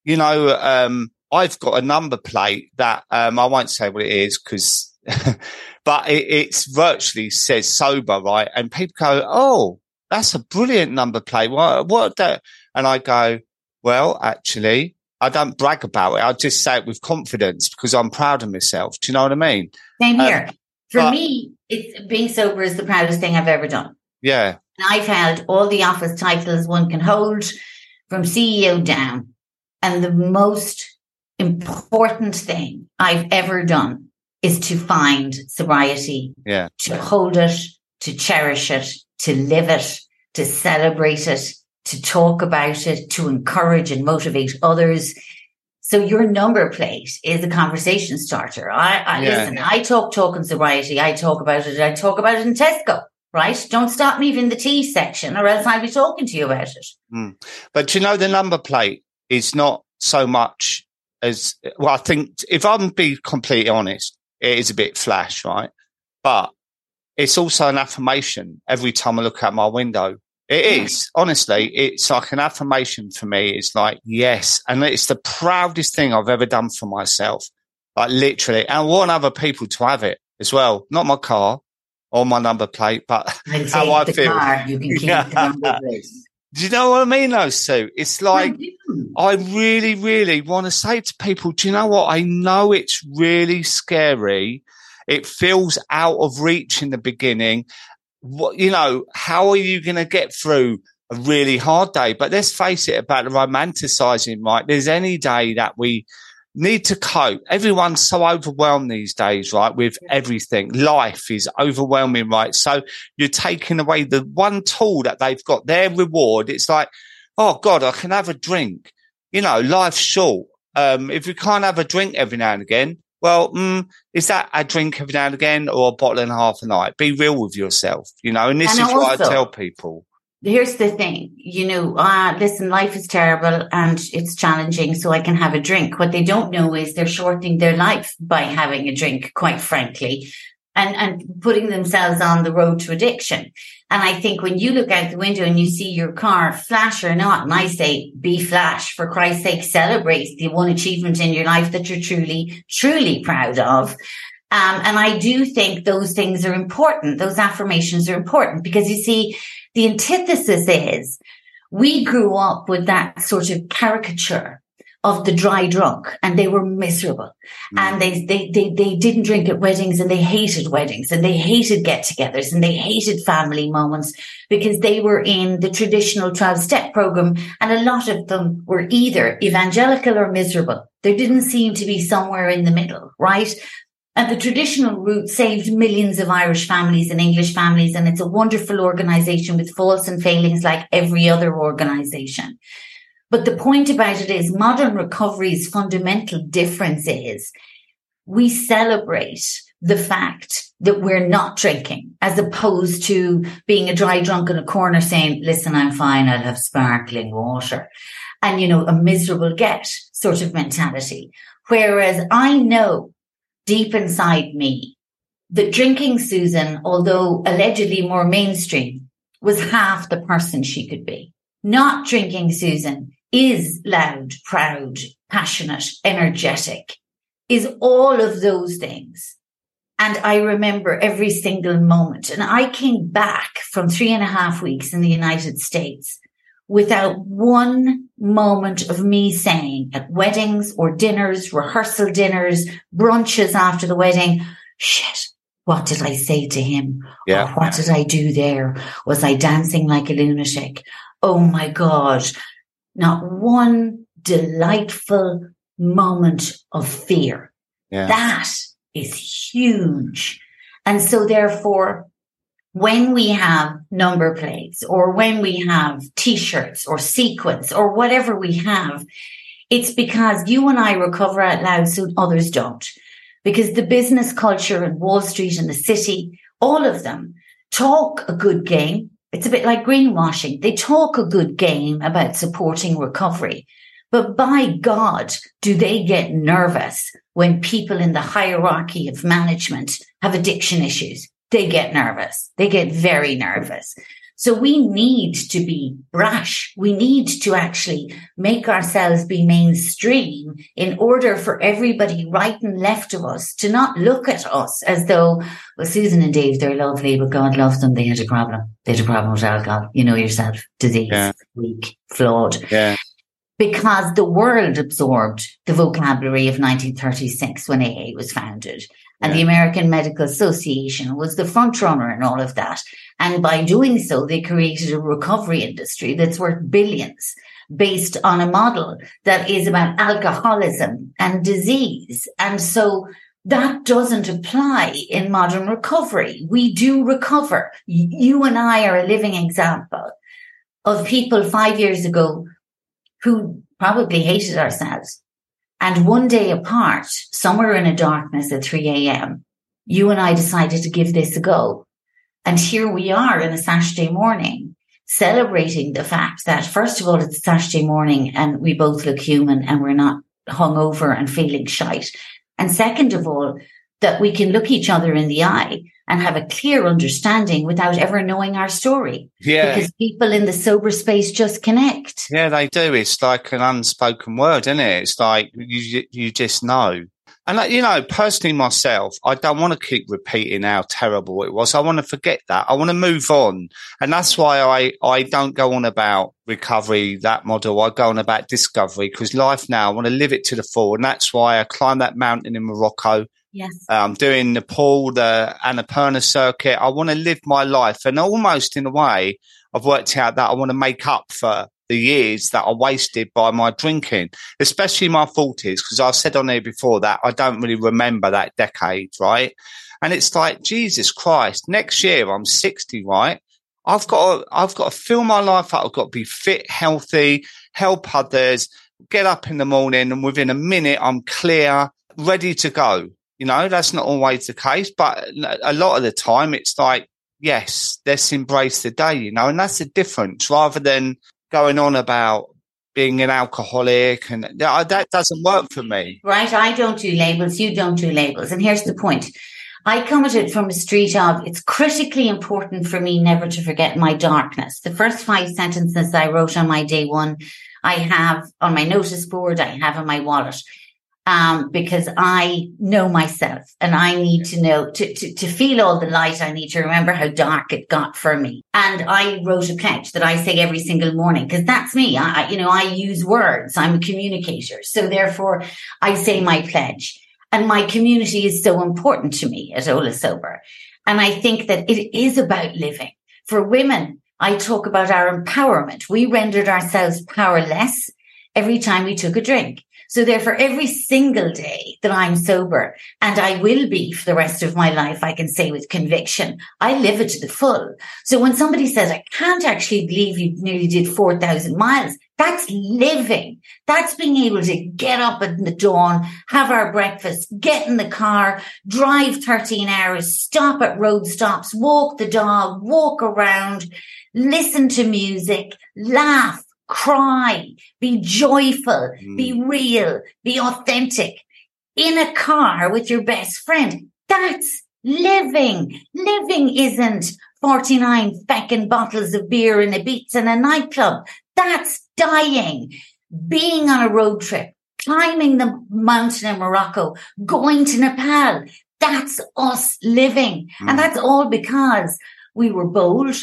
you know, um, I've got a number plate that um, I won't say what it is because. but it, it's virtually says sober, right? And people go, "Oh, that's a brilliant number plate. What, what that? And I go, well, actually, I don't brag about it. I just say it with confidence because I'm proud of myself. Do you know what I mean? Same here. Um, For but, me, it's being sober is the proudest thing I've ever done. Yeah. And I've held all the office titles one can hold from CEO down. And the most important thing I've ever done is to find sobriety, yeah. to hold it, to cherish it, to live it, to celebrate it, to talk about it, to encourage and motivate others. So your number plate is a conversation starter. I, I yeah, listen. I talk talk and sobriety. I talk about it. I talk about it in Tesco, right? Don't stop me in the tea section or else I'll be talking to you about it. Mm. But you know, the number plate is not so much as, well, I think if I'm being completely honest, it is a bit flash, right? But it's also an affirmation every time I look out my window. It is honestly, it's like an affirmation for me. It's like, yes. And it's the proudest thing I've ever done for myself. Like literally. And I want other people to have it as well. Not my car or my number plate, but how I feel. Car, you can keep yeah. the number plate. Do you know what I mean though, Sue? It's like, I, I really, really want to say to people, do you know what? I know it's really scary it feels out of reach in the beginning. What, you know, how are you going to get through a really hard day? But let's face it about the romanticizing, right? There's any day that we need to cope. Everyone's so overwhelmed these days, right? With everything. Life is overwhelming, right? So you're taking away the one tool that they've got, their reward. It's like, oh God, I can have a drink. You know, life's short. Um, if you can't have a drink every now and again, well, mm, is that a drink every now and again or a bottle and a half a night? Be real with yourself, you know. And this and is also, what I tell people. here's the thing, you know, uh, listen, life is terrible and it's challenging, so I can have a drink. What they don't know is they're shortening their life by having a drink, quite frankly, and, and putting themselves on the road to addiction. And I think when you look out the window and you see your car flash or not, and I say be flash for Christ's sake, celebrate the one achievement in your life that you're truly, truly proud of. Um, and I do think those things are important. Those affirmations are important because you see, the antithesis is we grew up with that sort of caricature of the dry drunk and they were miserable mm. and they, they, they, they didn't drink at weddings and they hated weddings and they hated get togethers and they hated family moments because they were in the traditional 12 step program and a lot of them were either evangelical or miserable. There didn't seem to be somewhere in the middle, right? And the traditional route saved millions of Irish families and English families. And it's a wonderful organization with faults and failings like every other organization. But the point about it is modern recovery's fundamental difference is we celebrate the fact that we're not drinking as opposed to being a dry drunk in a corner saying, listen, I'm fine. I'll have sparkling water and, you know, a miserable get sort of mentality. Whereas I know deep inside me that drinking Susan, although allegedly more mainstream, was half the person she could be. Not drinking Susan is loud, proud, passionate, energetic, is all of those things. And I remember every single moment. And I came back from three and a half weeks in the United States without one moment of me saying at weddings or dinners, rehearsal dinners, brunches after the wedding, shit, what did I say to him? Yeah. Or what did I do there? Was I dancing like a lunatic? Oh my God. Not one delightful moment of fear. Yeah. That is huge. And so therefore, when we have number plates or when we have t-shirts or sequins or whatever we have, it's because you and I recover out loud so others don't. Because the business culture and Wall Street and the city, all of them talk a good game. It's a bit like greenwashing. They talk a good game about supporting recovery. But by God, do they get nervous when people in the hierarchy of management have addiction issues? they get nervous. They get very nervous. So we need to be brash. We need to actually make ourselves be mainstream in order for everybody right and left of us to not look at us as though, well, Susan and Dave, they're lovely, but God loves them. They had a problem. They had a problem with alcohol. You know yourself, disease, yeah. weak, flawed. Yeah. Because the world absorbed the vocabulary of 1936 when AA was founded. And yeah. the American Medical Association was the front runner in all of that. And by doing so, they created a recovery industry that's worth billions based on a model that is about alcoholism and disease. And so that doesn't apply in modern recovery. We do recover. You and I are a living example of people five years ago who probably hated ourselves and one day apart, somewhere in a darkness at 3 a.m., you and I decided to give this a go. And here we are in a Saturday morning celebrating the fact that first of all, it's Saturday morning and we both look human and we're not hungover and feeling shite. And second of all, that we can look each other in the eye and have a clear understanding without ever knowing our story. Yeah. Because people in the sober space just connect. Yeah, they do. It's like an unspoken word, isn't it? It's like you, you just know. And like, you know, personally myself, I don't want to keep repeating how terrible it was. I want to forget that. I want to move on. And that's why I, I don't go on about recovery, that model. I go on about discovery because life now, I want to live it to the full. And that's why I climbed that mountain in Morocco. Yes. I'm um, doing Nepal, the Annapurna circuit. I want to live my life. And almost in a way, I've worked out that I want to make up for the years that I wasted by my drinking, especially my 40s, because I've said on there before that I don't really remember that decade, right? And it's like, Jesus Christ, next year I'm 60, right? I've got to, I've got to fill my life up. I've got to be fit, healthy, help others, get up in the morning and within a minute I'm clear, ready to go. You know, that's not always the case, but a lot of the time it's like yes, let's embrace the day, you know, and that's the difference rather than going on about being an alcoholic and uh, that doesn't work for me. Right. I don't do labels. You don't do labels. And here's the point. I come at it from a street of it's critically important for me never to forget my darkness. The first five sentences I wrote on my day one, I have on my notice board, I have in my wallet um, because I know myself and I need to know to, to, to feel all the light. I need to remember how dark it got for me. And I wrote a pledge that I say every single morning because that's me. I, you know, I use words. I'm a communicator. So therefore I say my pledge and my community is so important to me at Hola Sober. And I think that it is about living for women. I talk about our empowerment. We rendered ourselves powerless every time we took a drink. So therefore, every single day that I'm sober, and I will be for the rest of my life, I can say with conviction, I live it to the full. So when somebody says, I can't actually believe you nearly did 4,000 miles, that's living. That's being able to get up at the dawn, have our breakfast, get in the car, drive 13 hours, stop at road stops, walk the dog, walk around, listen to music, laugh, cry, be joyful, mm. be real, be authentic in a car with your best friend. That's living. Living isn't 49 feckin' bottles of beer in a beats in a nightclub. That's dying. Being on a road trip, climbing the mountain in Morocco, going to Nepal. That's us living. Mm. And that's all because we were bold.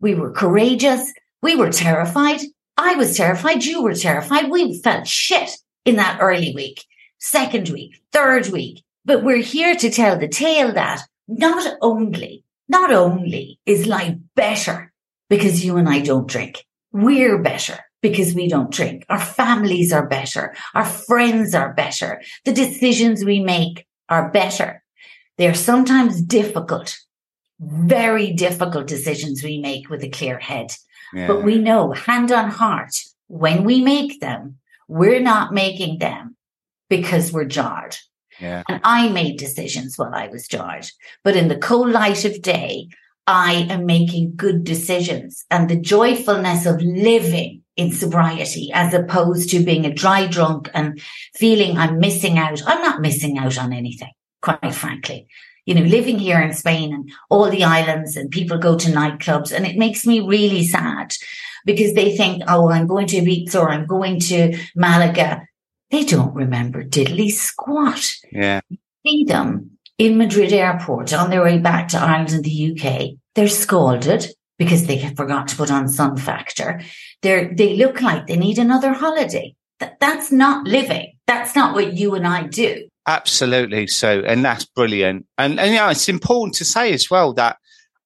We were courageous. We were terrified. I was terrified. You were terrified. We felt shit in that early week, second week, third week. But we're here to tell the tale that not only, not only is life better because you and I don't drink. We're better because we don't drink. Our families are better. Our friends are better. The decisions we make are better. They're sometimes difficult, very difficult decisions we make with a clear head. But we know hand on heart, when we make them, we're not making them because we're jarred. Yeah. And I made decisions while I was jarred. But in the cold light of day, I am making good decisions and the joyfulness of living in sobriety as opposed to being a dry drunk and feeling I'm missing out. I'm not missing out on anything, quite frankly you know, living here in Spain and all the islands and people go to nightclubs and it makes me really sad because they think, oh, I'm going to Ibiza or I'm going to Malaga. They don't remember diddly squat. Yeah. You See them in Madrid airport on their way back to Ireland and the UK. They're scalded because they forgot to put on sun factor. They're, they look like they need another holiday. That, that's not living. That's not what you and I do. Absolutely. So, and that's brilliant. And, and, yeah, it's important to say as well that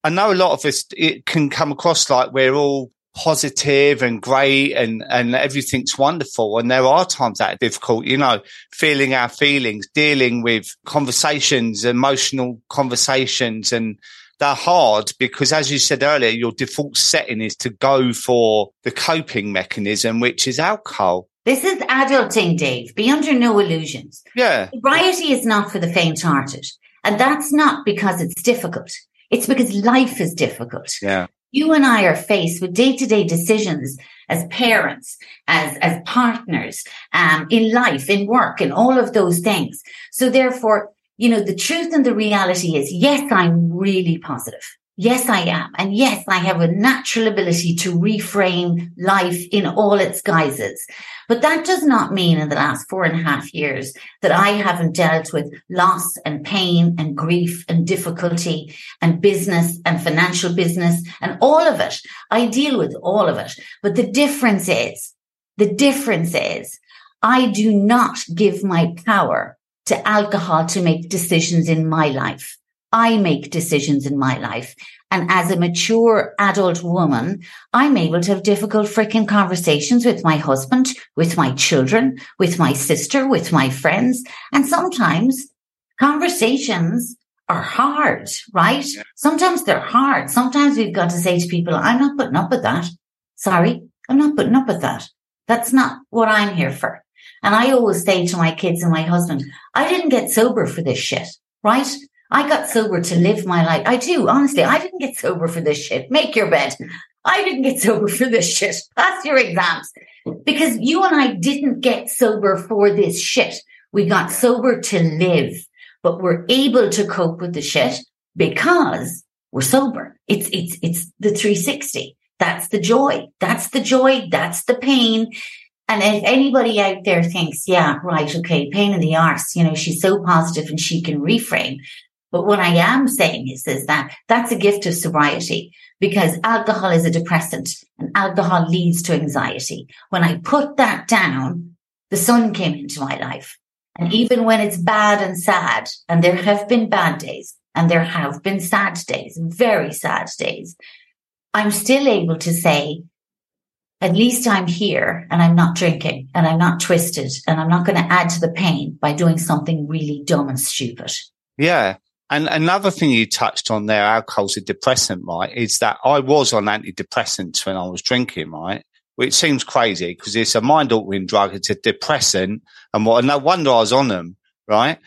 I know a lot of us, it can come across like we're all positive and great and, and everything's wonderful. And there are times that are difficult, you know, feeling our feelings, dealing with conversations, emotional conversations and they're hard because as you said earlier, your default setting is to go for the coping mechanism, which is alcohol. This is adulting, Dave. Be under no illusions. Yeah. Sobriety is not for the faint hearted. And that's not because it's difficult. It's because life is difficult. Yeah. You and I are faced with day to day decisions as parents, as, as partners, um, in life, in work, in all of those things. So therefore, you know, the truth and the reality is, yes, I'm really positive. Yes, I am. And yes, I have a natural ability to reframe life in all its guises. But that does not mean in the last four and a half years that I haven't dealt with loss and pain and grief and difficulty and business and financial business and all of it. I deal with all of it. But the difference is, the difference is I do not give my power to alcohol to make decisions in my life. I make decisions in my life. And as a mature adult woman, I'm able to have difficult freaking conversations with my husband, with my children, with my sister, with my friends. And sometimes conversations are hard, right? Sometimes they're hard. Sometimes we've got to say to people, I'm not putting up with that. Sorry, I'm not putting up with that. That's not what I'm here for. And I always say to my kids and my husband, I didn't get sober for this shit, right? I got sober to live my life. I do, honestly. I didn't get sober for this shit. Make your bed. I didn't get sober for this shit. Pass your exams. Because you and I didn't get sober for this shit. We got sober to live, but we're able to cope with the shit because we're sober. It's, it's, it's the 360. That's the joy. That's the joy. That's the pain. And if anybody out there thinks, yeah, right, okay, pain in the arse, you know, she's so positive and she can reframe. But what I am saying is, is that that's a gift of sobriety because alcohol is a depressant and alcohol leads to anxiety. When I put that down, the sun came into my life. And even when it's bad and sad, and there have been bad days and there have been sad days, very sad days, I'm still able to say, at least I'm here and I'm not drinking and I'm not twisted and I'm not going to add to the pain by doing something really dumb and stupid. Yeah. And another thing you touched on there, alcohol's a depressant, right? Is that I was on antidepressants when I was drinking, right? Which seems crazy because it's a mind altering drug. It's a depressant. And what, no wonder I was on them, right?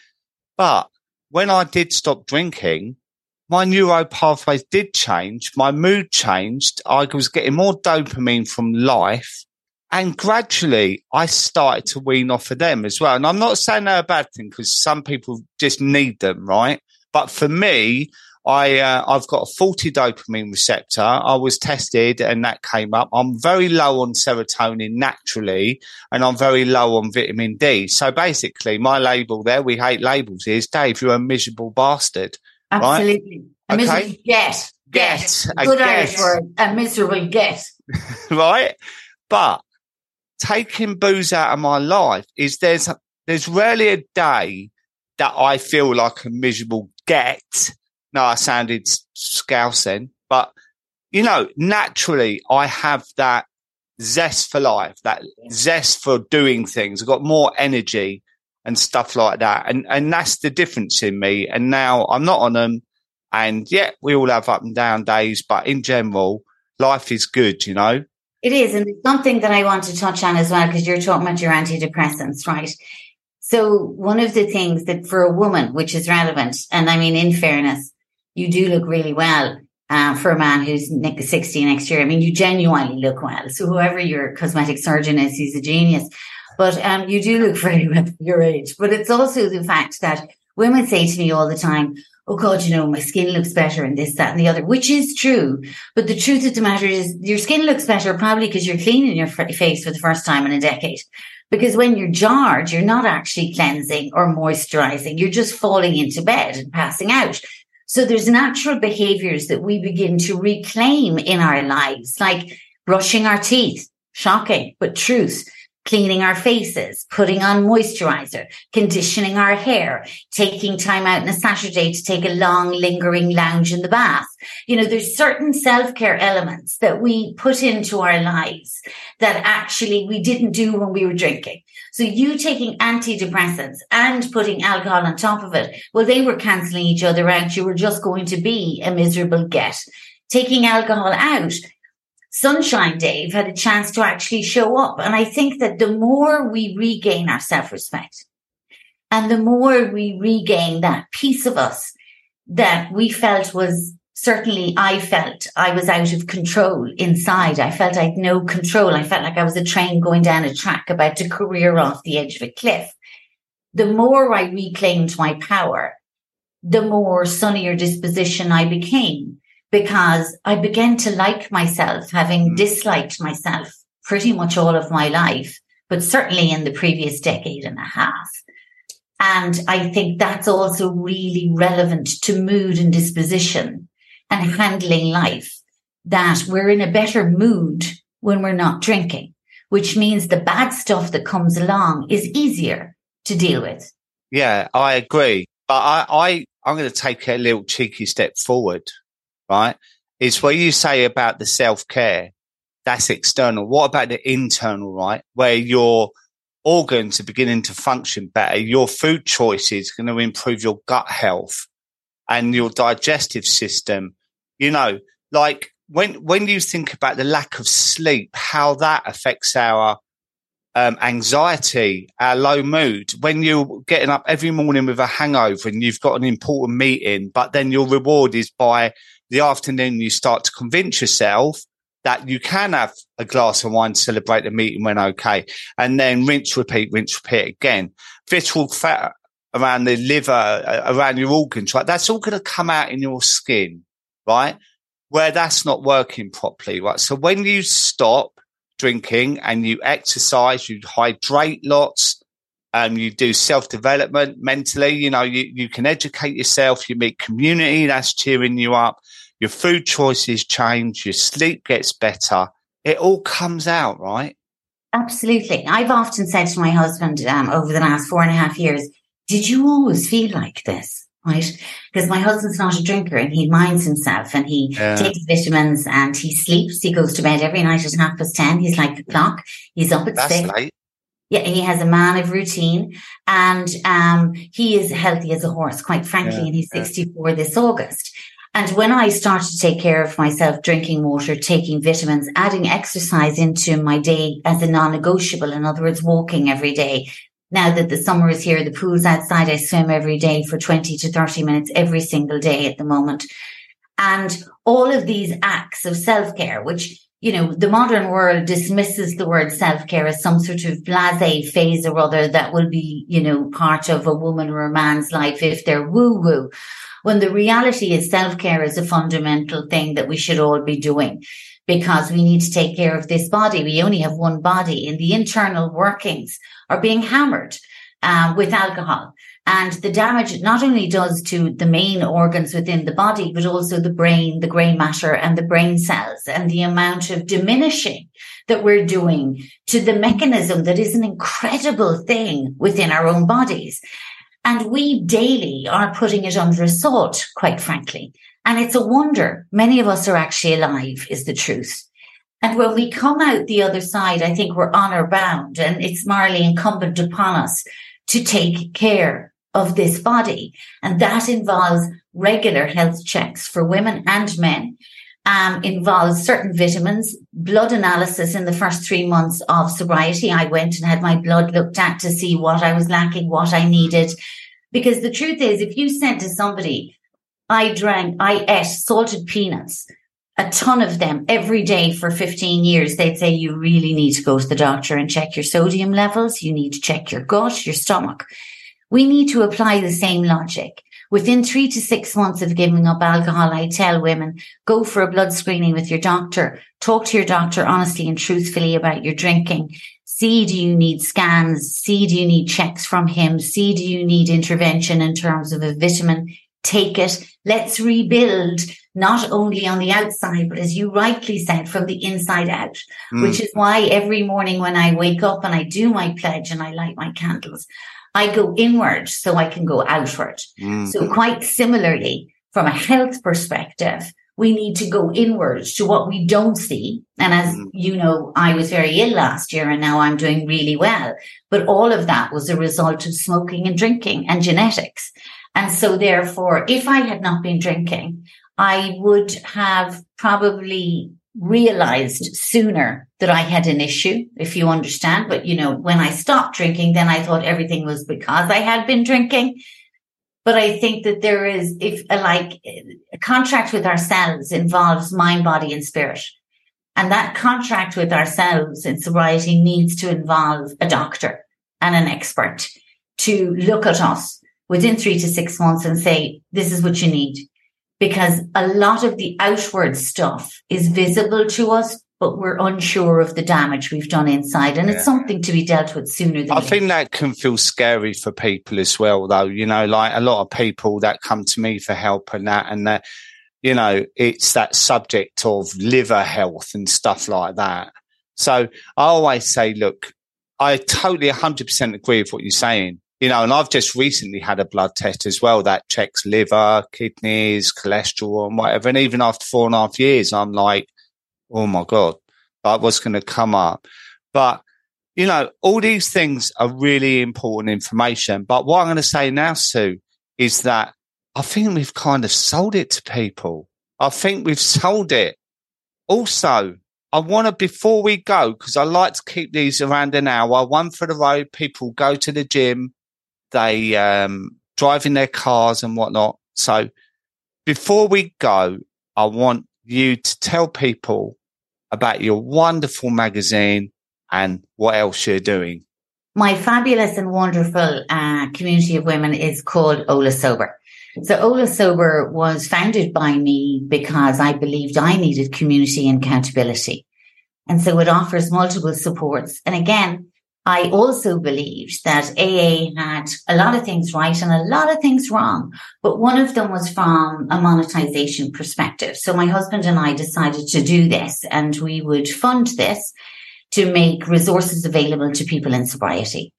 But when I did stop drinking, my neuro pathways did change. My mood changed. I was getting more dopamine from life. And gradually I started to wean off of them as well. And I'm not saying they're a bad thing because some people just need them, right? But for me, I, uh, I've got a faulty dopamine receptor. I was tested and that came up. I'm very low on serotonin naturally and I'm very low on vitamin D. So basically my label there, we hate labels is Dave, you're a miserable bastard. Absolutely. Right? A okay. miserable get. Get. get. Good Irish word. A miserable get. right. But taking booze out of my life is there's, there's rarely a day that I feel like a miserable get. No, I sounded scousing, but you know, naturally I have that zest for life, that zest for doing things. I've got more energy and stuff like that. And, and that's the difference in me. And now I'm not on them. And yeah, we all have up and down days, but in general, life is good, you know? It is. And something that I want to touch on as well, because you're talking about your antidepressants, right? So one of the things that for a woman, which is relevant, and I mean, in fairness, you do look really well uh, for a man who's 60 next year. I mean, you genuinely look well. So whoever your cosmetic surgeon is, he's a genius. But um, you do look very well for your age. But it's also the fact that women say to me all the time, oh God, you know, my skin looks better and this, that and the other, which is true. But the truth of the matter is your skin looks better probably because you're cleaning your face for the first time in a decade. Because when you're jarred, you're not actually cleansing or moisturizing. You're just falling into bed and passing out. So there's natural behaviors that we begin to reclaim in our lives, like brushing our teeth. Shocking, but truth cleaning our faces, putting on moisturizer, conditioning our hair, taking time out on a Saturday to take a long lingering lounge in the bath. You know, there's certain self-care elements that we put into our lives that actually we didn't do when we were drinking. So you taking antidepressants and putting alcohol on top of it, well, they were canceling each other out. You were just going to be a miserable get. Taking alcohol out, Sunshine Dave had a chance to actually show up. And I think that the more we regain our self respect and the more we regain that piece of us that we felt was certainly I felt I was out of control inside. I felt I had no control. I felt like I was a train going down a track about to career off the edge of a cliff. The more I reclaimed my power, the more sunnier disposition I became because I began to like myself, having mm. disliked myself pretty much all of my life, but certainly in the previous decade and a half. And I think that's also really relevant to mood and disposition and handling life, that we're in a better mood when we're not drinking, which means the bad stuff that comes along is easier to deal with. Yeah, I agree. But I, I, I'm going to take a little cheeky step forward right? Is what you say about the self care, that's external. What about the internal, right? Where your organs are beginning to function better. Your food choices are going to improve your gut health and your digestive system. You know, like when, when you think about the lack of sleep, how that affects our um, anxiety, our low mood, when you're getting up every morning with a hangover and you've got an important meeting, but then your reward is by the afternoon you start to convince yourself that you can have a glass of wine to celebrate the meeting when okay, and then rinse, repeat, rinse, repeat again. Visceral fat around the liver, uh, around your organs, right? That's all going to come out in your skin, right? Where that's not working properly, right? So when you stop drinking and you exercise, you hydrate lots, um, you do self development mentally, you know, you, you can educate yourself, you meet community that's cheering you up, your food choices change, your sleep gets better. It all comes out, right? Absolutely. I've often said to my husband um, over the last four and a half years, did you always feel like this? Right. Because my husband's not a drinker and he minds himself and he yeah. takes vitamins and he sleeps. He goes to bed every night at half past 10. He's like the clock. He's up at That's six. Late. Yeah, he has a man of routine and um, he is healthy as a horse, quite frankly, yeah, and he's 64 yeah. this August. And when I started to take care of myself, drinking water, taking vitamins, adding exercise into my day as a non-negotiable, in other words, walking every day, now that the summer is here, the pool's outside. I swim every day for 20 to 30 minutes every single day at the moment. And all of these acts of self care, which, you know, the modern world dismisses the word self care as some sort of blase phase or other that will be, you know, part of a woman or a man's life if they're woo woo. When the reality is self care is a fundamental thing that we should all be doing because we need to take care of this body. We only have one body and the internal workings are being hammered uh, with alcohol. And the damage it not only does to the main organs within the body, but also the brain, the grey matter and the brain cells and the amount of diminishing that we're doing to the mechanism that is an incredible thing within our own bodies. And we daily are putting it under assault, quite frankly. And it's a wonder many of us are actually alive is the truth. And when we come out the other side, I think we're honor bound and it's morally incumbent upon us to take care of this body. And that involves regular health checks for women and men. Um, involves certain vitamins, blood analysis in the first three months of sobriety. I went and had my blood looked at to see what I was lacking, what I needed. Because the truth is, if you said to somebody, I drank, I ate salted peanuts, a ton of them every day for 15 years. They'd say you really need to go to the doctor and check your sodium levels. You need to check your gut, your stomach. We need to apply the same logic. Within three to six months of giving up alcohol, I tell women, go for a blood screening with your doctor. Talk to your doctor honestly and truthfully about your drinking. See, do you need scans? See, do you need checks from him? See, do you need intervention in terms of a vitamin? Take it. Let's rebuild not only on the outside, but as you rightly said, from the inside out, mm. which is why every morning when I wake up and I do my pledge and I light my candles, I go inward so I can go outward. Mm. So quite similarly, from a health perspective, we need to go inward to what we don't see. And as mm. you know, I was very ill last year and now I'm doing really well. But all of that was a result of smoking and drinking and genetics. And so therefore, if I had not been drinking, I would have probably realized mm-hmm. sooner that I had an issue, if you understand. But, you know, when I stopped drinking, then I thought everything was because I had been drinking. But I think that there is, if uh, like a contract with ourselves involves mind, body and spirit. And that contract with ourselves in sobriety needs to involve a doctor and an expert to look at us within three to six months and say, this is what you need. Because a lot of the outward stuff is visible to us, but we're unsure of the damage we've done inside. And yeah. it's something to be dealt with sooner than I later. think that can feel scary for people as well, though. You know, like a lot of people that come to me for help and that, and that, you know, it's that subject of liver health and stuff like that. So I always say, look, I totally 100% agree with what you're saying you know, and I've just recently had a blood test as well that checks liver, kidneys, cholesterol, and whatever. And even after four and a half years, I'm like, oh my God, like what's going to come up? But, you know, all these things are really important information. But what I'm going to say now, Sue, is that I think we've kind of sold it to people. I think we've sold it. Also, I want to, before we go, because I like to keep these around an hour, one for the road, people go to the gym, they um, their cars and whatnot. So before we go, I want you to tell people about your wonderful magazine and what else you're doing. My fabulous and wonderful uh, community of women is called Hola Sober. So Hola Sober was founded by me because I believed I needed community and accountability. And so it offers multiple supports. And again, I also believed that AA had a lot of things right and a lot of things wrong, but one of them was from a monetization perspective. So my husband and I decided to do this and we would fund this to make resources available to people in sobriety.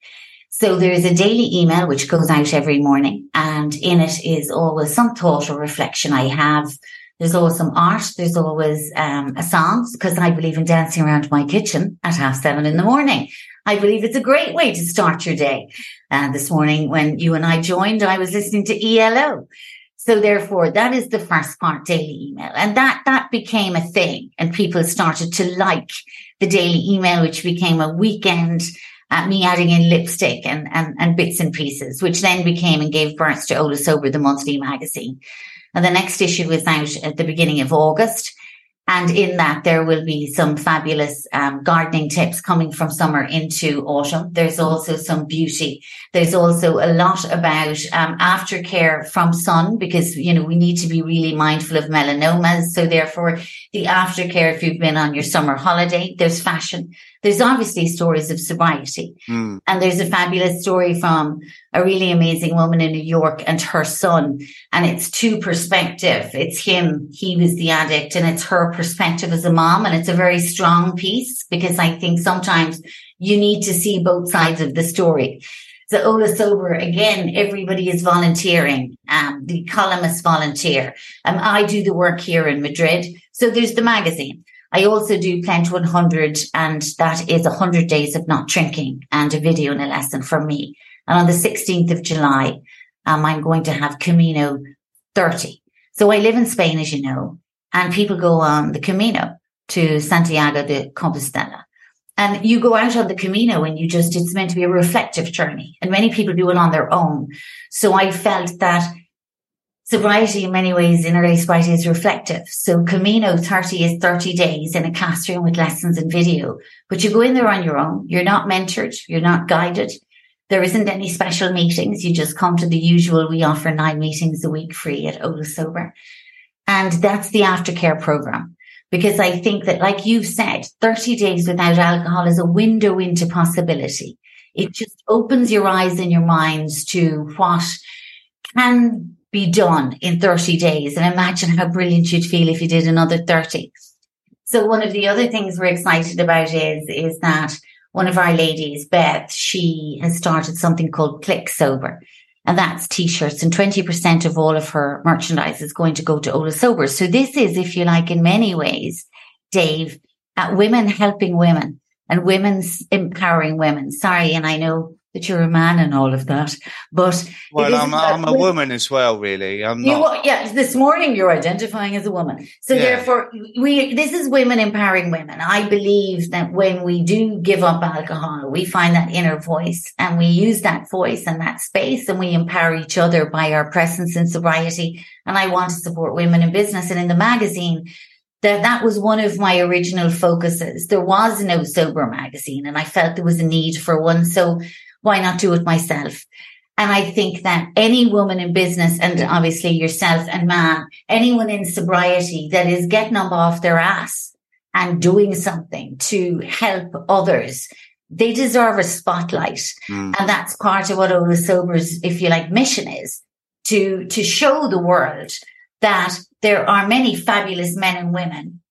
So there is a daily email which goes out every morning and in it is always some thought or reflection I have. There's always some art. There's always um, a song because I believe in dancing around my kitchen at half seven in the morning. I believe it's a great way to start your day. And uh, this morning when you and I joined, I was listening to ELO. So therefore, that is the first part daily email. And that, that became a thing and people started to like the daily email, which became a weekend uh, me adding in lipstick and, and, and bits and pieces, which then became and gave birth to Hola Sober, the monthly magazine. And the next issue was out at the beginning of August. And in that, there will be some fabulous um, gardening tips coming from summer into autumn. There's also some beauty. There's also a lot about um, aftercare from sun because, you know, we need to be really mindful of melanomas. So therefore, the aftercare, if you've been on your summer holiday, there's fashion. There's obviously stories of sobriety. Mm. And there's a fabulous story from a really amazing woman in New York and her son. And it's two perspective. It's him. He was the addict and it's her perspective as a mom. And it's a very strong piece because I think sometimes you need to see both sides of the story. So Hola Sober, again, everybody is volunteering. Um, the columnists volunteer. Um, I do the work here in Madrid. So there's the magazine. I also do Pledge 100 and that is 100 days of not drinking and a video and a lesson from me. And on the 16th of July, um, I'm going to have Camino 30. So I live in Spain, as you know, and people go on the Camino to Santiago de Compostela. And you go out on the Camino and you just, it's meant to be a reflective journey. And many people do it on their own. So I felt that sobriety in many ways in early sobriety is reflective. So Camino 30 is 30 days in a classroom with lessons and video, but you go in there on your own. You're not mentored. You're not guided. There isn't any special meetings. You just come to the usual. We offer nine meetings a week free at Hola Sober. And that's the aftercare program. Because I think that, like you've said, 30 days without alcohol is a window into possibility. It just opens your eyes and your minds to what can be done in 30 days. And imagine how brilliant you'd feel if you did another 30. So one of the other things we're excited about is, is that one of our ladies, Beth, she has started something called Click Sober. And that's t-shirts and 20% of all of her merchandise is going to go to Hola Sober. So this is, if you like, in many ways, Dave, uh, women helping women and women's empowering women. Sorry. And I know that you're a man and all of that. But well, I'm, I'm a woman as well, really. I'm not. You, yeah, this morning you're identifying as a woman, so yeah. therefore we. This is women empowering women. I believe that when we do give up alcohol, we find that inner voice, and we use that voice and that space, and we empower each other by our presence in sobriety. And I want to support women in business, and in the magazine, that that was one of my original focuses. There was no sober magazine and I felt there was a need for one. So why not do it myself? And I think that any woman in business and obviously yourself and man, anyone in sobriety that is getting up off their ass and doing something to help others, they deserve a spotlight. Mm. And that's part of what Hola Sober's, if you like, mission is to, to show the world that there are many fabulous men and women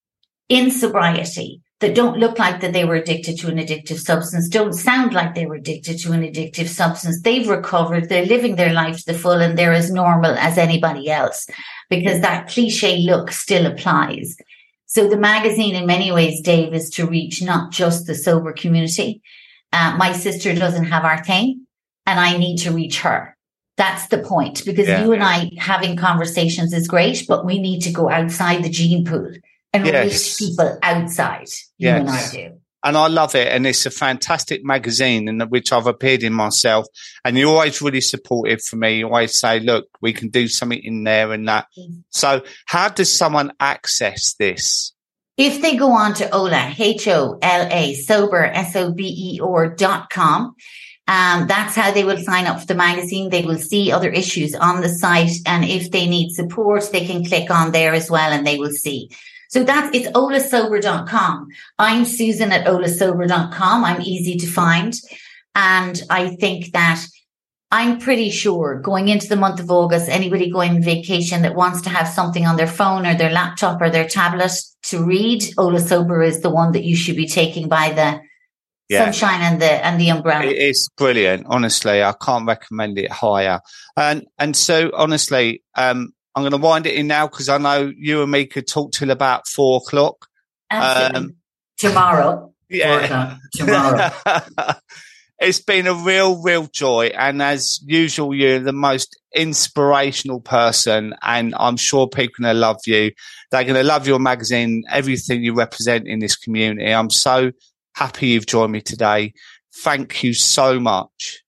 in sobriety that don't look like that they were addicted to an addictive substance, don't sound like they were addicted to an addictive substance. They've recovered. They're living their life to the full and they're as normal as anybody else because that cliche look still applies. So the magazine in many ways, Dave, is to reach not just the sober community. Uh, my sister doesn't have our thing and I need to reach her. That's the point because yeah. you and I having conversations is great, but we need to go outside the gene pool and yes. people outside. You yes. and I do and I love it. And it's a fantastic magazine in which I've appeared in myself. And you're always really supportive for me. You always say, look, we can do something in there and that. Mm-hmm. So how does someone access this? If they go on to Hola, H-O-L-A, sober, S-O-B-E-R dot com, um, that's how they will sign up for the magazine. They will see other issues on the site. And if they need support, they can click on there as well and they will see. So that's, it's holasober.com. I'm Susan at holasober.com. I'm easy to find. And I think that I'm pretty sure going into the month of August, anybody going on vacation that wants to have something on their phone or their laptop or their tablet to read, Hola Sober is the one that you should be taking by the yeah. sunshine and the and the umbrella. It's brilliant. Honestly, I can't recommend it higher. And and so honestly, um, I'm going to wind it in now because I know you and me could talk till about four o'clock. Um, tomorrow. Yeah. Tomorrow. it's been a real, real joy. And as usual, you're the most inspirational person. And I'm sure people are going to love you. They're going to love your magazine, everything you represent in this community. I'm so happy you've joined me today. Thank you so much.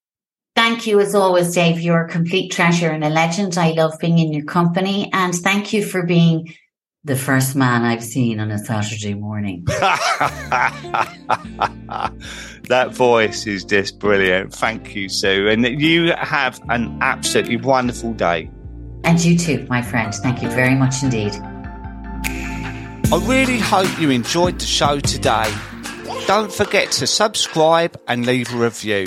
Thank you as always, Dave. You're a complete treasure and a legend. I love being in your company and thank you for being the first man I've seen on a Saturday morning. that voice is just brilliant. Thank you, Sue. And you have an absolutely wonderful day. And you too, my friend. Thank you very much indeed. I really hope you enjoyed the show today. Don't forget to subscribe and leave a review.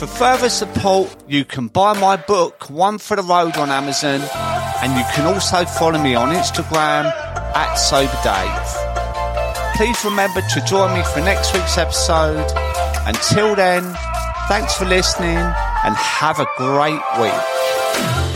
For further support, you can buy my book, One for the Road, on Amazon, and you can also follow me on Instagram at Sober Dave. Please remember to join me for next week's episode. Until then, thanks for listening and have a great week.